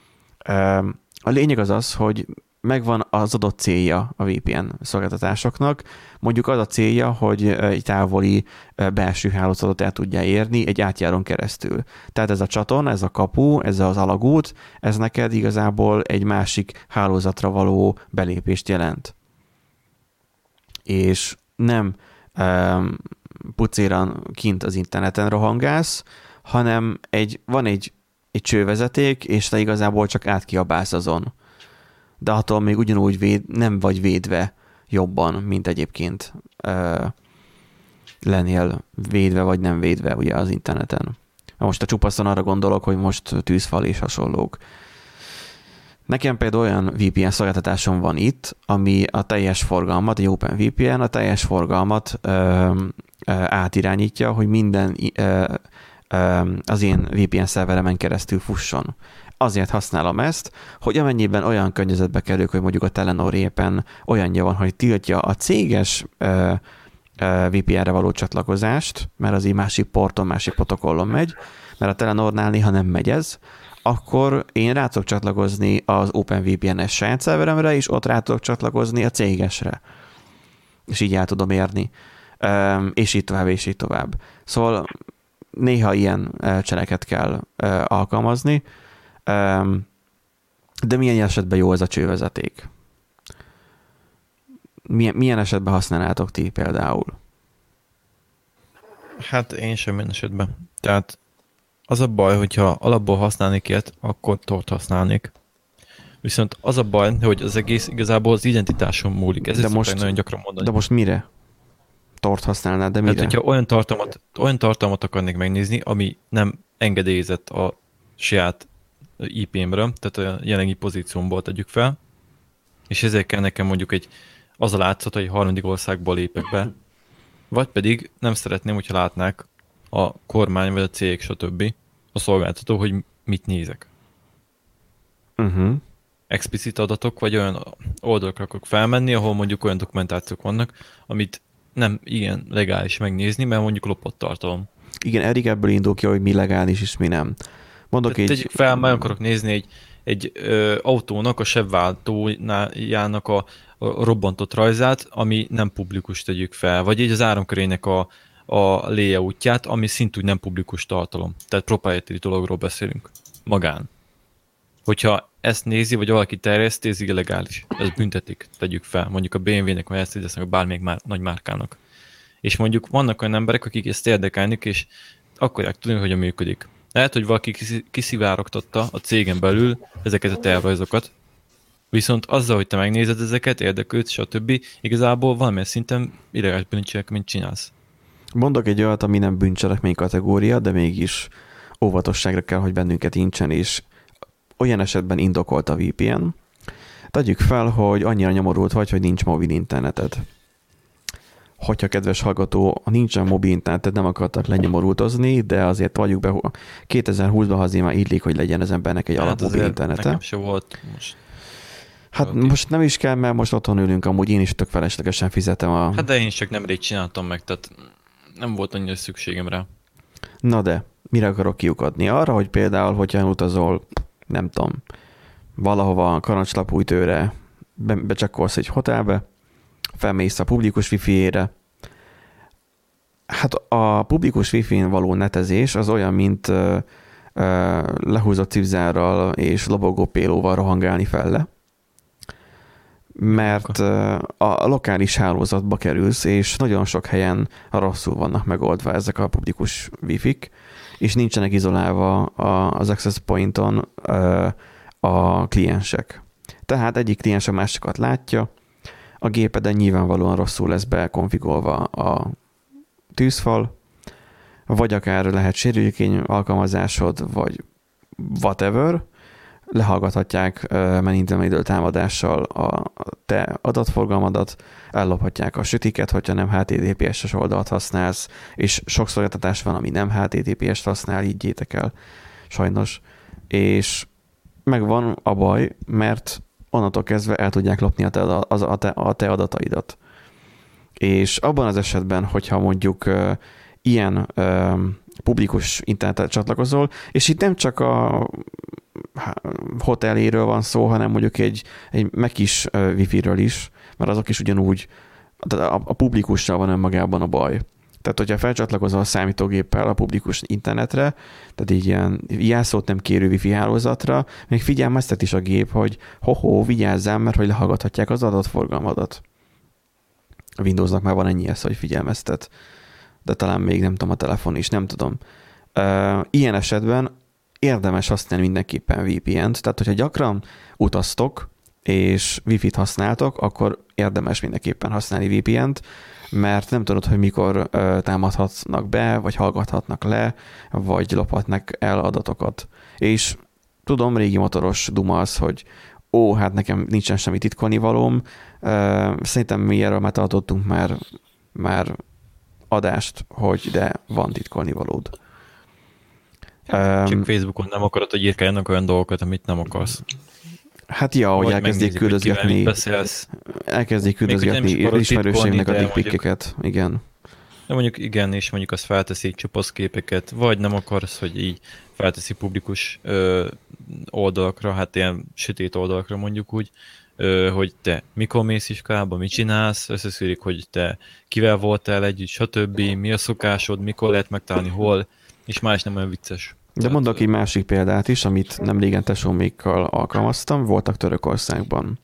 A lényeg az az, hogy megvan az adott célja a VPN szolgáltatásoknak. Mondjuk az a célja, hogy egy távoli belső hálózatot el tudja érni egy átjáron keresztül. Tehát ez a csatorna, ez a kapu, ez az alagút, ez neked igazából egy másik hálózatra való belépést jelent. És nem um, pucéran kint az interneten rohangálsz, hanem egy, van egy, egy csővezeték, és te igazából csak átkiabálsz azon de attól még ugyanúgy véd, nem vagy védve jobban, mint egyébként ö, lennél védve vagy nem védve ugye az interneten. Most a csupaszon arra gondolok, hogy most tűzfal és hasonlók. Nekem például olyan VPN szolgáltatásom van itt, ami a teljes forgalmat, egy OpenVPN, a teljes forgalmat ö, ö, átirányítja, hogy minden ö, ö, az én VPN szerveremen keresztül fusson azért használom ezt, hogy amennyiben olyan környezetbe kerül, hogy mondjuk a Telenor éppen olyanja van, hogy tiltja a céges ö, ö, VPN-re való csatlakozást, mert az így másik porton, másik protokollon megy, mert a Telenornál néha nem megy ez, akkor én rá tudok csatlakozni az OpenVPN-es saját szerveremre, és ott rá tudok csatlakozni a cégesre. És így el tudom érni. És így tovább, és így tovább. Szóval néha ilyen cseleket kell alkalmazni, de milyen esetben jó ez a csővezeték? Milyen, milyen esetben használnátok ti például? Hát én semmilyen esetben. Tehát az a baj, hogyha alapból használnék ilyet, akkor tort használnék. Viszont az a baj, hogy az egész igazából az identitáson múlik. Ez De most- nagyon gyakran mondani. De most mire? Tort használnád, de mire? Hát, hogyha olyan tartalmat, olyan tartalmat akarnék megnézni, ami nem engedélyezett a saját IP-mről, tehát a jelenlegi pozíciómból tegyük fel, és ezért kell nekem mondjuk egy, az a látszat, hogy egy harmadik országból lépek be, vagy pedig nem szeretném, hogyha látnák a kormány, vagy a cég, stb. a szolgáltató, hogy mit nézek. Uh-huh. Explicit adatok, vagy olyan oldalakra akarok felmenni, ahol mondjuk olyan dokumentációk vannak, amit nem igen legális megnézni, mert mondjuk lopott tartalom. Igen, Erik ebből indul ki, hogy mi legális és mi nem. Mondok Tehát tegyük fel, meg akarok nézni egy, egy ö, autónak, a sebváltójának a, a robbantott rajzát, ami nem publikus tegyük fel, vagy egy az áramkörének a, a layoutját, ami szintúgy nem publikus tartalom. Tehát proprietary dologról beszélünk. Magán. Hogyha ezt nézi, vagy valaki terjeszti, ez illegális. Ez büntetik, tegyük fel. Mondjuk a BMW-nek, vagy ezt idesznek, bármelyik már, nagy márkának. És mondjuk vannak olyan emberek, akik ezt érdekelnek, és akarják tudni, hogy a működik. Lehet, hogy valaki kiszi- kiszivárogtatta a cégen belül ezeket a tervrajzokat, Viszont azzal, hogy te megnézed ezeket, érdeklődsz, stb. igazából valamilyen szinten illegális bűncselekményt csinálsz. Mondok egy olyat, ami nem bűncselekmény kategória, de mégis óvatosságra kell, hogy bennünket incsen, és olyan esetben indokolt a VPN. Tegyük fel, hogy annyira nyomorult vagy, hogy nincs mobil interneted. Hogyha kedves hallgató, nincsen mobil interneted, nem akartak lenyomorultozni, de azért vagyjuk be, 2020-ban azért már illik, hogy legyen az embernek egy alap mobil internete. Nekem se volt most. Hát okay. most nem is kell, mert most otthon ülünk, amúgy én is tök feleslegesen fizetem a... Hát de én is csak nemrég csináltam meg, tehát nem volt annyira szükségem rá. Na de, mire akarok kiukadni? Arra, hogy például, hogyha utazol, nem tudom, valahova karancslapújtőre, be, becsekkolsz egy hotelbe, felmész a publikus wifi-ére, hát a publikus wifi-n való netezés az olyan, mint ö, ö, lehúzott cipzárral és lobogó pélóval rohangálni felle, mert a lokális hálózatba kerülsz, és nagyon sok helyen rosszul vannak megoldva ezek a publikus wifi-k, és nincsenek izolálva az access pointon a kliensek. Tehát egyik kliens a másikat látja, a gépeden nyilvánvalóan rosszul lesz bekonfigolva a tűzfal, vagy akár lehet sérülékeny alkalmazásod, vagy whatever, lehallgathatják menintlenidő támadással a te adatforgalmadat, ellophatják a sütiket, hogyha nem HTTPS-es oldalt használsz, és sok szolgáltatás van, ami nem HTTPS-t használ, így el, sajnos. És megvan a baj, mert onnantól kezdve el tudják lopni a te, az, a te, a te adataidat. És abban az esetben, hogyha mondjuk uh, ilyen uh, publikus internetet csatlakozol, és itt nem csak a hoteléről van szó, hanem mondjuk egy, egy meg is uh, wifi-ről is, mert azok is ugyanúgy, a, a publikussal van önmagában a baj. Tehát, hogyha felcsatlakozol a számítógéppel a publikus internetre, tehát így ilyen jelszót nem kérő wifi hálózatra, még figyelmeztet is a gép, hogy ho-ho, vigyázzál, mert hogy lehallgathatják az adatforgalmadat. A Windowsnak már van ennyi ez, hogy figyelmeztet, de talán még nem tudom, a telefon is, nem tudom. Ilyen esetben érdemes használni mindenképpen VPN-t, tehát hogyha gyakran utaztok, és Wi-Fi-t használtok, akkor érdemes mindenképpen használni VPN-t, mert nem tudod, hogy mikor támadhatnak be, vagy hallgathatnak le, vagy lophatnak el adatokat. És tudom, régi motoros duma az, hogy ó, hát nekem nincsen semmi titkolni valóm. Szerintem mi erről már tartottunk már, már adást, hogy de van titkolni valód. Csak Facebookon nem akarod, hogy írkáljanak olyan dolgokat, amit nem akarsz. Hát ja, hogy elkezdik küldözgetni, elkezdik küldözgetni ismerőségnek a dickpikkeket, igen. De mondjuk igen, és mondjuk azt felteszi csupasz képeket, vagy nem akarsz, hogy így felteszi publikus ö, oldalakra, hát ilyen sötét oldalakra mondjuk úgy, ö, hogy te mikor mész iskolába, mit csinálsz, összeszűrik, hogy te kivel voltál együtt, stb., mi a szokásod, mikor lehet megtalálni, hol, és más nem olyan vicces. De mondok egy másik példát is, amit nem régen tesómékkal alkalmaztam, voltak Törökországban.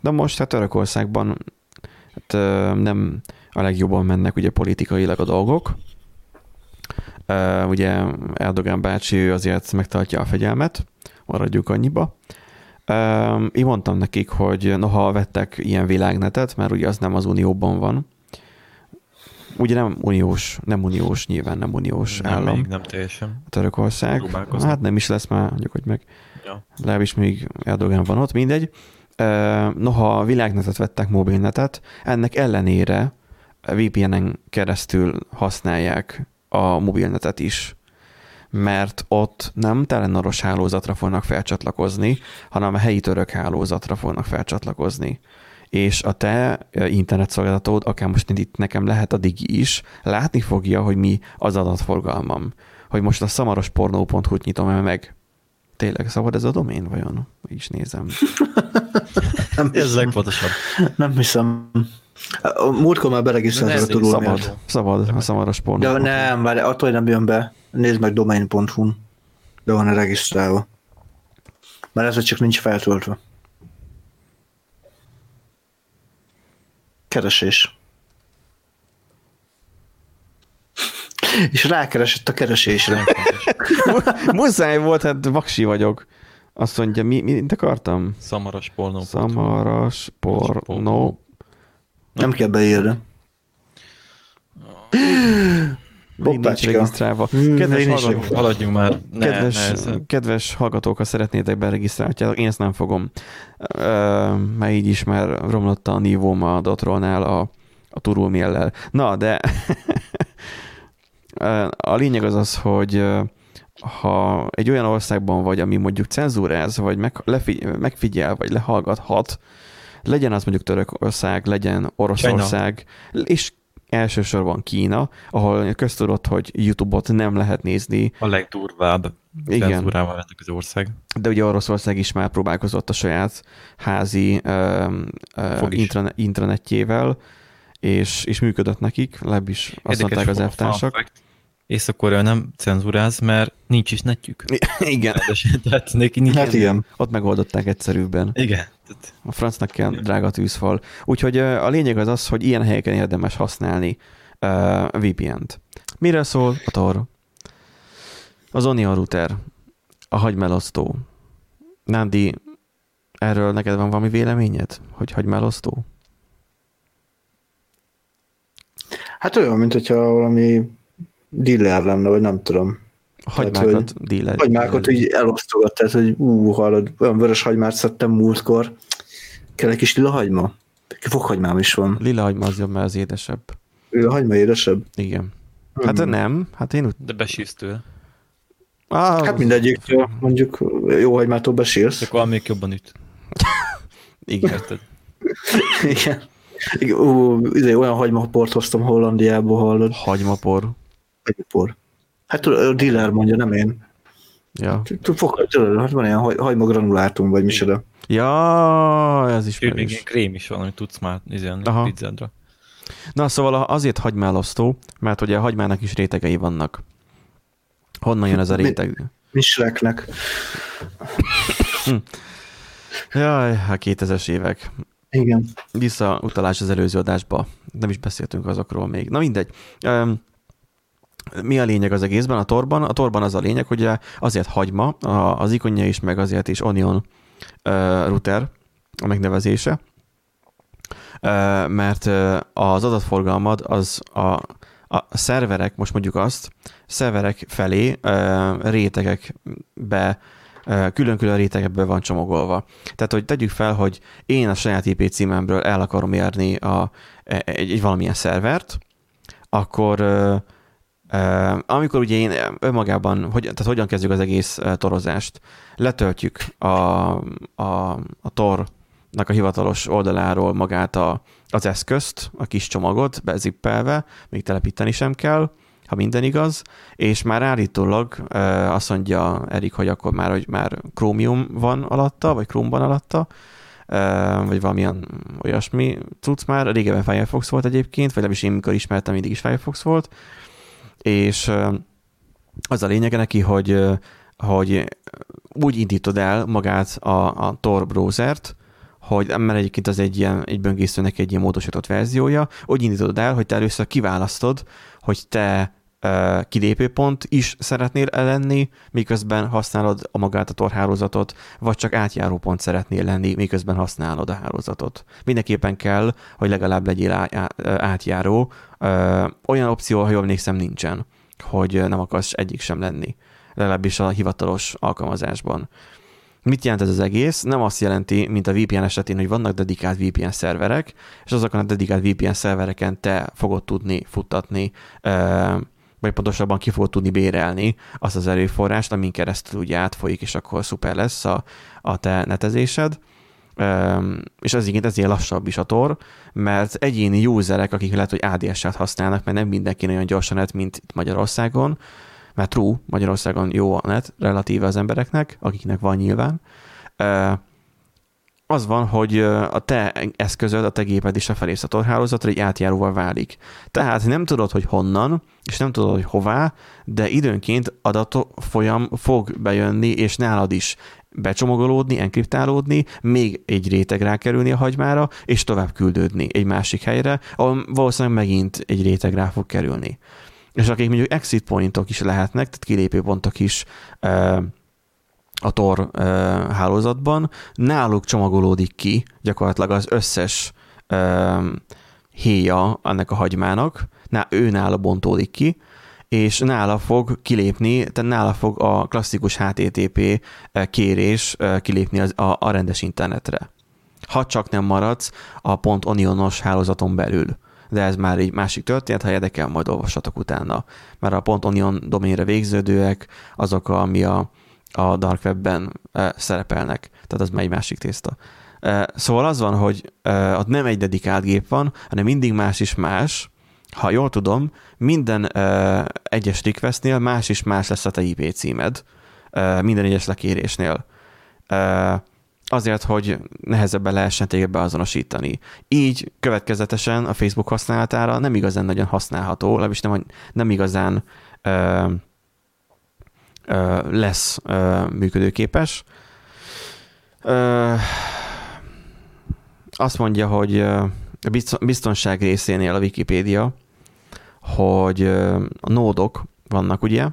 De most hát Törökországban hát, nem a legjobban mennek ugye politikailag a dolgok. Ugye Erdogan bácsi ő azért megtartja a fegyelmet, maradjuk annyiba. Én mondtam nekik, hogy noha vettek ilyen világnetet, mert ugye az nem az Unióban van, ugye nem uniós, nem uniós, nyilván nem uniós nem állam. Még nem teljesen. Törökország. Hát nem is lesz már, mondjuk, hogy meg. Ja. Legalábbis még Erdogan van ott, mindegy. Noha világnetet vettek mobilnetet, ennek ellenére VPN-en keresztül használják a mobilnetet is mert ott nem telenoros hálózatra fognak felcsatlakozni, hanem a helyi török hálózatra fognak felcsatlakozni és a te internetszolgáltatód, akár most itt nekem lehet a Digi is, látni fogja, hogy mi az adatforgalmam. Hogy most a szamarospornó.hu-t nyitom el meg. Tényleg szabad ez a domén vajon? Is nézem. nem ez legfontosabb. Nem hiszem. A múltkor már beregisztráltak a tudó Szabad, szabad a szamaros pornó. De nem, már attól, hogy nem jön be. Nézd meg domain.hu-n. De van regisztrálva. Mert ez csak nincs feltöltve. Keresés. És rákeresett a keresésre. Muszáj volt, hát vaksi vagyok. Azt mondja, mi, mit akartam? Szamaras pornó. Szamaras pornó. Nem kell beírni. Még nincs regisztrálva. Hmm, Kedves, hallgatók. Haladjunk már. Ne, kedves, ne, kedves hallgatók, ha szeretnétek beregisztrálni, én ezt nem fogom. Mert így is már romlott a nívóm a Dotrolnál a, a turulmiellel. Na, de a lényeg az az, hogy ha egy olyan országban vagy, ami mondjuk cenzúráz, vagy meg, lefigy- megfigyel, vagy lehallgathat, legyen az mondjuk Törökország, legyen Oroszország, és elsősorban Kína, ahol köztudott, hogy YouTube-ot nem lehet nézni, A legdurvább Igen. cenzúrával ennek az ország. de ugye Oroszország is már próbálkozott a saját házi ö, ö, is. intrane, intranetjével, és, és működött nekik, legalábbis azt mondták az elvtársak. Észak-Korea nem cenzúráz, mert nincs is netjük. Igen, Tehát neki nincs. Hát igen. ott megoldották egyszerűbben. Igen. A francnak kell drága tűzfal. Úgyhogy a lényeg az az, hogy ilyen helyeken érdemes használni uh, VPN-t. Mire szól a Tor? Az Onion router, a hagymelosztó. Nándi, erről neked van valami véleményed, hogy hagymelosztó? Hát olyan, mint hogyha valami dealer lenne, vagy nem tudom. Hagymákat díler. Hagymákat így elosztogat, tehát hogy ú, hallod, olyan vörös hagymát szedtem múltkor. Kell egy kis lila hagyma? Fokhagymám is van. Lila hagyma az jobb, mert az édesebb. Lila hagyma édesebb? Igen. Hát Hmm. nem, hát én úgy... De besírsz tőle. Ah, Hát mindegyik, mondjuk jó hagymától besírsz. Akkor még jobban üt. Igen. Igen. Igen, Ú, izé, olyan hagymaport hoztam Hollandiából, hallod. Hagymapor. Hagymapor. Hát tudod, a dealer mondja, nem én. Ja. Tudod, hát van ilyen hagymagranulátum, vagy micsoda. Ja, ez Sőt, még ilyen krém is van, amit tudsz már izélni a pizzádra. Na, szóval azért hagymálosztó, mert ugye a hagymának is rétegei vannak. Honnan jön ez a Mi- réteg? Misreknek. Jaj, a 2000-es évek. Igen. Visszautalás az előző adásba. Nem is beszéltünk azokról még. Na mindegy. Um, mi a lényeg az egészben? A torban? A torban az a lényeg, hogy azért hagyma, az ikonja is, meg azért is Onion router a megnevezése, mert az adatforgalmad az a, a szerverek, most mondjuk azt, szerverek felé rétegekbe külön-külön rétegekből van csomagolva. Tehát, hogy tegyük fel, hogy én a saját IP címemről el akarom érni a, egy, egy valamilyen szervert, akkor amikor ugye én önmagában, hogy, tehát hogyan kezdjük az egész torozást, letöltjük a, a, a Tor-nak a hivatalos oldaláról magát a, az eszközt, a kis csomagot bezippelve, még telepíteni sem kell, ha minden igaz, és már állítólag azt mondja Erik, hogy akkor már, hogy már Chromium van alatta, vagy Chrome alatta, vagy valamilyen olyasmi cucc már. Régebben Firefox volt egyébként, vagy legalábbis én mikor ismertem, mindig is Firefox volt, és az a lényege neki, hogy, hogy úgy indítod el magát a, a Tor browsert, hogy mert egyébként az egy ilyen, egy böngészőnek egy ilyen módosított verziója, úgy indítod el, hogy te először kiválasztod, hogy te kilépőpont is szeretnél lenni, miközben használod a magát a torhálózatot, vagy csak átjárópont szeretnél lenni, miközben használod a hálózatot. Mindenképpen kell, hogy legalább legyél átjáró. Uh, olyan opció, ha jól emlékszem, nincsen, hogy nem akarsz egyik sem lenni. Legalábbis a hivatalos alkalmazásban. Mit jelent ez az egész? Nem azt jelenti, mint a VPN esetén, hogy vannak dedikált VPN szerverek, és azokon a dedikált VPN szervereken te fogod tudni futtatni, ö, vagy pontosabban ki fogod tudni bérelni azt az erőforrást, amin keresztül ugye átfolyik, és akkor szuper lesz a, a te netezésed. És ez igen, ezért lassabb is a tor, mert egyéni userek, akik lehet, hogy ADS-et használnak, mert nem mindenki olyan gyorsan net, mint itt Magyarországon, mert true, Magyarországon jó a net, relatíve az embereknek, akiknek van nyilván. Az van, hogy a te eszközöd, a te géped is a felé a torhálózatra egy átjáróval válik. Tehát nem tudod, hogy honnan, és nem tudod, hogy hová, de időnként adat folyam fog bejönni, és nálad is becsomagolódni, enkriptálódni, még egy réteg rákerülni a hagymára, és tovább küldődni egy másik helyre, ahol valószínűleg megint egy réteg rá fog kerülni. És akik mondjuk exit pointok is lehetnek, tehát kilépő pontok is a Tor hálózatban, náluk csomagolódik ki gyakorlatilag az összes héja ennek a hagymának, ő nála bontódik ki, és nála fog kilépni, tehát nála fog a klasszikus HTTP kérés kilépni az, a, a rendes internetre. Ha csak nem maradsz a pont onionos hálózaton belül. De ez már egy másik történet, ha érdekel, majd olvassatok utána. Mert a pont onion doménre végződőek azok, ami a, a dark webben szerepelnek. Tehát az már egy másik tészta. Szóval az van, hogy ott nem egy dedikált gép van, hanem mindig más is más, ha jól tudom, minden uh, egyes requestnél más is más lesz a te IP címed, uh, minden egyes lekérésnél. Uh, azért, hogy nehezebben lehessen téged beazonosítani. Így következetesen a Facebook használatára nem igazán nagyon használható, legalábbis nem, nem igazán uh, uh, lesz uh, működőképes. Uh, azt mondja, hogy biztonság részénél a Wikipédia, hogy a nódok vannak, ugye,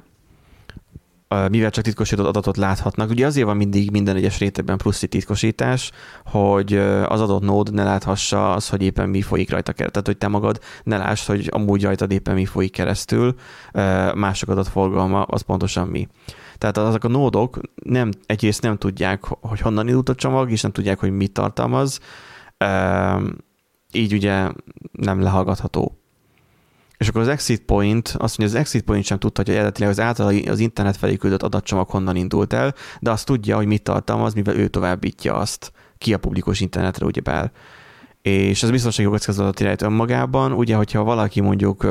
mivel csak titkosított adatot láthatnak. Ugye azért van mindig minden egyes rétegben plusz titkosítás, hogy az adott nód ne láthassa az, hogy éppen mi folyik rajta keresztül. Tehát, hogy te magad ne láss, hogy amúgy rajtad éppen mi folyik keresztül, mások adatforgalma az pontosan mi. Tehát azok a nódok nem, egyrészt nem tudják, hogy honnan indult a csomag, és nem tudják, hogy mit tartalmaz, így ugye nem lehallgatható. És akkor az exit point, azt mondja, az exit point sem tudta, hogy eredetileg az által az internet felé küldött adatcsomag honnan indult el, de azt tudja, hogy mit tartalmaz, mivel ő továbbítja azt ki a publikus internetre, ugyebár. És ez biztonsági kockázatot irányít önmagában, ugye, hogyha valaki mondjuk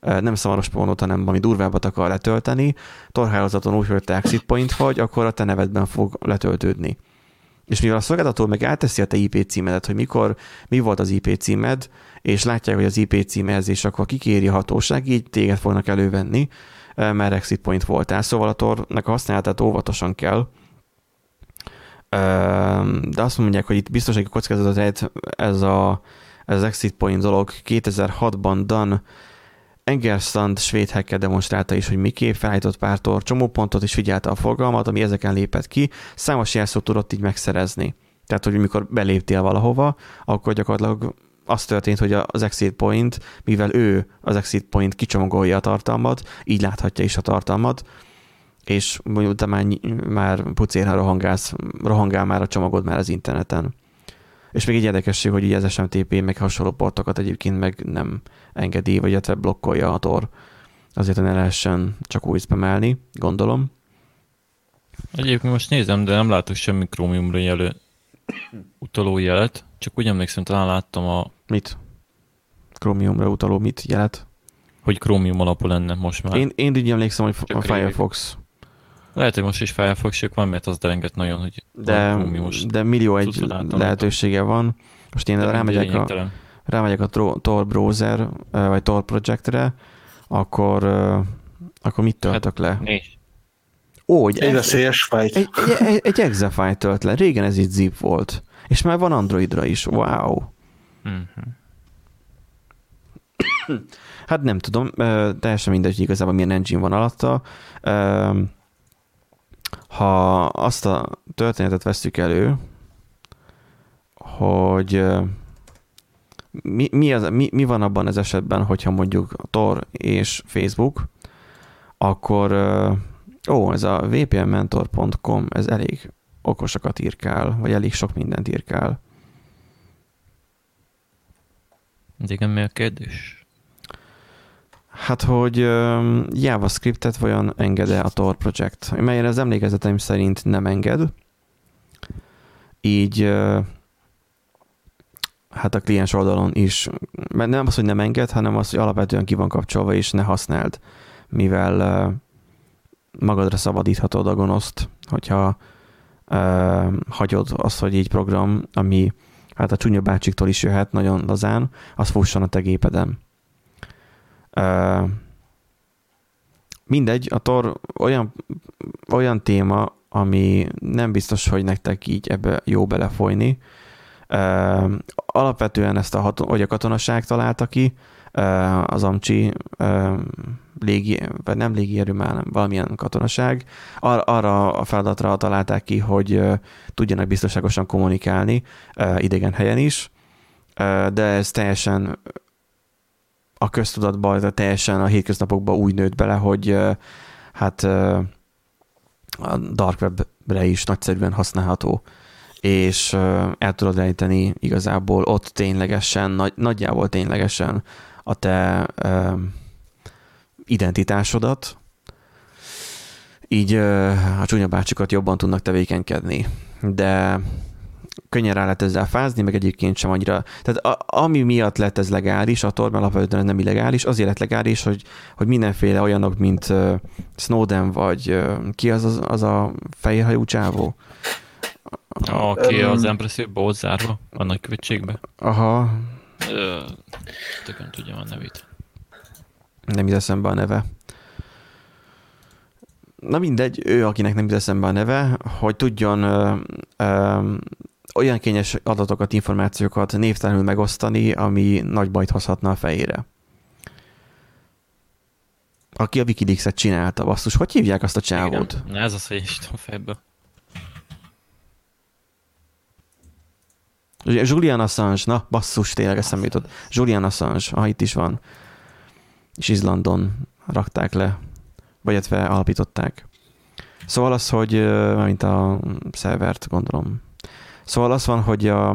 nem szamaros pornót, hanem valami durvábbat akar letölteni, torhálózaton úgy, hogy te exit point vagy, akkor a te nevedben fog letöltődni. És mivel a szolgáltató meg áteszi a te IP címedet, hogy mikor, mi volt az IP címed, és látják, hogy az IP címhez, és akkor kikéri a hatóság, így téged fognak elővenni, mert exit point voltál. Szóval a tornak a használatát óvatosan kell. De azt mondják, hogy itt biztonsági kockázatot ez, a, ez az exit point dolog 2006-ban Dan Engerstrand svéd hacker demonstrálta is, hogy miképp felállított pár tor csomópontot és figyelte a forgalmat, ami ezeken lépett ki, számos jelszót tudott így megszerezni. Tehát, hogy mikor beléptél valahova, akkor gyakorlatilag az történt, hogy az exit point, mivel ő az exit point kicsomagolja a tartalmat, így láthatja is a tartalmat, és mondjuk már, már pucérha rohangálsz, rohangál már a csomagod már az interneten. És még egy érdekesség, hogy így az SMTP meg hasonló portokat egyébként meg nem engedi, vagy illetve blokkolja a tor. Azért, hogy ne lehessen csak úgy spamelni, gondolom. Egyébként most nézem, de nem látok semmi Chromiumra jelő utaló jelet, csak úgy emlékszem, talán láttam a... Mit? Chromiumra utaló mit jelet? Hogy Chromium alapú lenne most már. Én, én így emlékszem, hogy csak a Firefox. Régi. Lehet, hogy most is Firefox van, mert az derenget nagyon, hogy de, de millió egy lehetősége van. Most én rámegyek a, rámegyek a Tor browser, vagy Tor projectre, akkor, akkor mit töltök hát, le? Nézd. Ó, egy, egy veszélyes fájt. Egy, egy, egy, egy exe file tölt le. Régen ez itt zip volt. És már van Androidra is. Wow. Mm-hmm. hát nem tudom, teljesen mindegy, igazából milyen engine van alatta. Ha azt a történetet veszük elő, hogy mi, mi, az, mi, mi van abban az esetben, hogyha mondjuk Tor és Facebook, akkor ó, ez a vpnmentor.com, ez elég okosakat írkál, vagy elég sok mindent írkál. Igen, mi a kérdés? Hát, hogy uh, JavaScriptet vajon enged-e a Tor project, melyen az emlékezeteim szerint nem enged. Így hát a kliens oldalon is, mert nem az, hogy nem enged, hanem az, hogy alapvetően ki van kapcsolva, és ne használd, mivel magadra szabadíthatod a gonoszt, hogyha hagyod azt, hogy így program, ami hát a csúnya bácsiktól is jöhet nagyon lazán, az fusson a te gépeden. Uh, mindegy, a tor olyan, olyan téma, ami nem biztos, hogy nektek így ebbe jó belefolyni. Uh, alapvetően ezt a, hat, hogy a katonaság találta ki, uh, az Amcsi légi, vagy nem légierő, már nem, valamilyen katonaság, ar, arra a feladatra találták ki, hogy tudjanak biztonságosan kommunikálni idegen helyen is, de ez teljesen a köztudatba, teljesen a hétköznapokba úgy nőtt bele, hogy hát a dark webre is nagyszerűen használható, és el tudod rejteni igazából ott ténylegesen, nagy, nagyjából ténylegesen a te identitásodat, így a csúnya bácsikat jobban tudnak tevékenykedni. De könnyen rá lehet ezzel fázni, meg egyébként sem annyira. Tehát a, ami miatt lett ez legális, a torben alapvetően nem illegális, azért lett legális, hogy, hogy mindenféle olyanok, mint uh, Snowden, vagy uh, ki az, az, az a fehérhajú csávó? Aki um, az Empresszióba volt zárva, a nagykövetségbe. Aha. Tökön tudjam a nevét. Nem jut eszembe a neve. Na mindegy, ő, akinek nem jut eszembe a neve, hogy tudjon ö, ö, olyan kényes adatokat, információkat névtelenül megosztani, ami nagy bajt hozhatna a fejére. Aki a Wikileaks-et csinálta, basszus. Hogy hívják azt a csávót? Igen, ez az, hogy is tudom fejből. Julian Assange, na basszus, tényleg eszembe jutott. Julian Assange, ha itt is van. És Izlandon rakták le, vagy illetve alapították. Szóval az, hogy, mint a szervert, gondolom, Szóval az van, hogy a,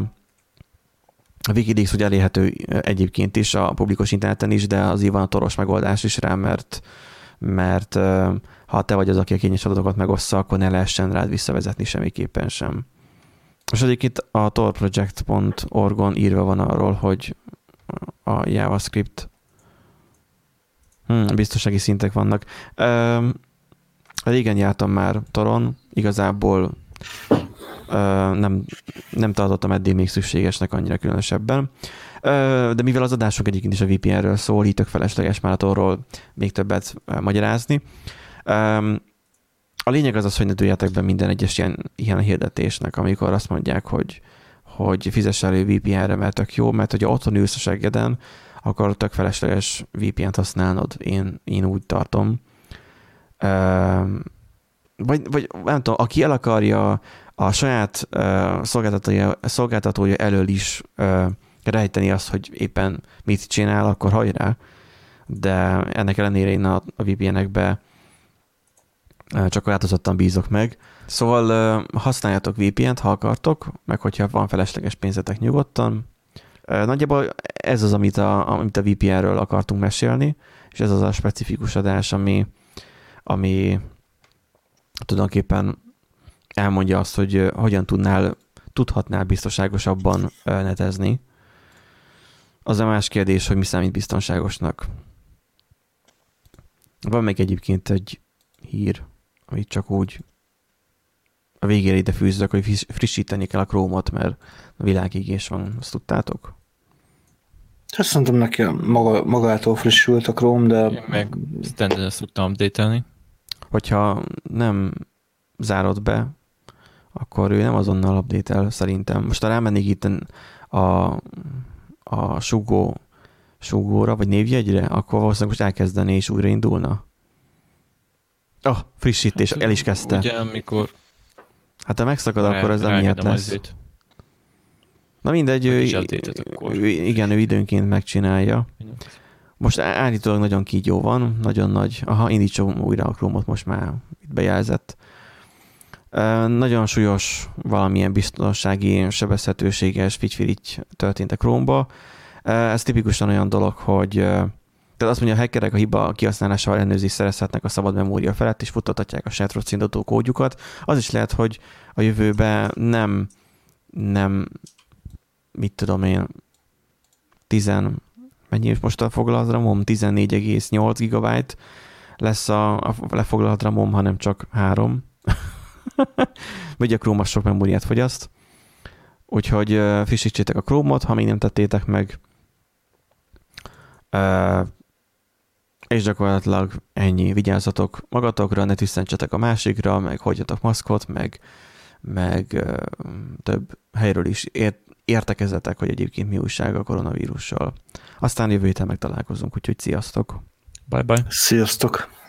a Wikileaks ugye elérhető egyébként is a publikus interneten is, de azért van a toros megoldás is rá, mert, mert ha te vagy az, aki a kényes adatokat megossza, akkor ne lehessen rád visszavezetni semmiképpen sem. És egyébként a torproject.org-on írva van arról, hogy a JavaScript hmm, biztonsági szintek vannak. régen jártam már toron, igazából nem, nem tartottam eddig még szükségesnek annyira különösebben. De mivel az adásunk egyébként is a VPN-ről szól, így tök felesleges már arról még többet magyarázni. A lényeg az az, hogy ne dőljetek be minden egyes ilyen, ilyen hirdetésnek, amikor azt mondják, hogy, hogy fizess elő VPN-re, mert tök jó, mert hogyha otthon ülsz a seggeden, akkor tök felesleges VPN-t használnod. Én, én úgy tartom. Vagy, vagy nem tudom, aki el akarja a saját szolgáltatója, szolgáltatója elől is rejteni azt, hogy éppen mit csinál, akkor hajrá. De ennek ellenére én a, a VPN-ekbe csak változottan bízok meg. Szóval használjátok VPN-t, ha akartok, meg hogyha van felesleges pénzetek nyugodtan. Nagyjából ez az, amit a, amit a VPN-ről akartunk mesélni, és ez az a specifikus adás, ami, ami tulajdonképpen elmondja azt, hogy hogyan tudnál, tudhatnál biztonságosabban netezni. Az a más kérdés, hogy mi számít biztonságosnak. Van még egyébként egy hír, amit csak úgy a végére ide fűzzök, hogy frissíteni kell a Chrome-ot, mert a világégés van, azt tudtátok? Hát szerintem neki maga, magától frissült a Chrome, de... Én meg standard ezt tudtam update-elni. Hogyha nem zárod be, akkor ő nem azonnal update el szerintem. Most ha rámennék itt a, a sugó, sugóra, vagy névjegyre, akkor valószínűleg most elkezdeni és újraindulna. Ah, oh, frissítés, hát, el is kezdte. Ugye, amikor... Hát ha megszakad, rá, akkor ez emiatt lesz. Azért. Na mindegy, ő, ő, igen, ő időnként megcsinálja. Most állítólag nagyon kígyó van, nagyon nagy. Aha, indítsam újra a Chrome-ot, most már itt bejelzett. Nagyon súlyos valamilyen biztonsági sebezhetőséges figyfirigy történt a Chrome-ba. Ez tipikusan olyan dolog, hogy tehát azt mondja, a hackerek a hiba kihasználásával ellenőrzést szerezhetnek a szabad memória felett, és futtatják a saját rossz indító kódjukat. Az is lehet, hogy a jövőben nem, nem, mit tudom én, 10, mennyi most a foglalt RAM-om? 14,8 gigabyte lesz a, a lefoglalt RAM-om, hanem csak 3. Vagy a Chrome sok memóriát fogyaszt. Úgyhogy frissítsétek a Chrome-ot, ha még nem tettétek meg. És gyakorlatilag ennyi. Vigyázzatok magatokra, ne tüsszentsetek a másikra, meg hagyjatok maszkot, meg, meg több helyről is ért, értekezetek, hogy egyébként mi újság a koronavírussal. Aztán jövő héten megtalálkozunk, úgyhogy sziasztok! Bye-bye. Sziasztok!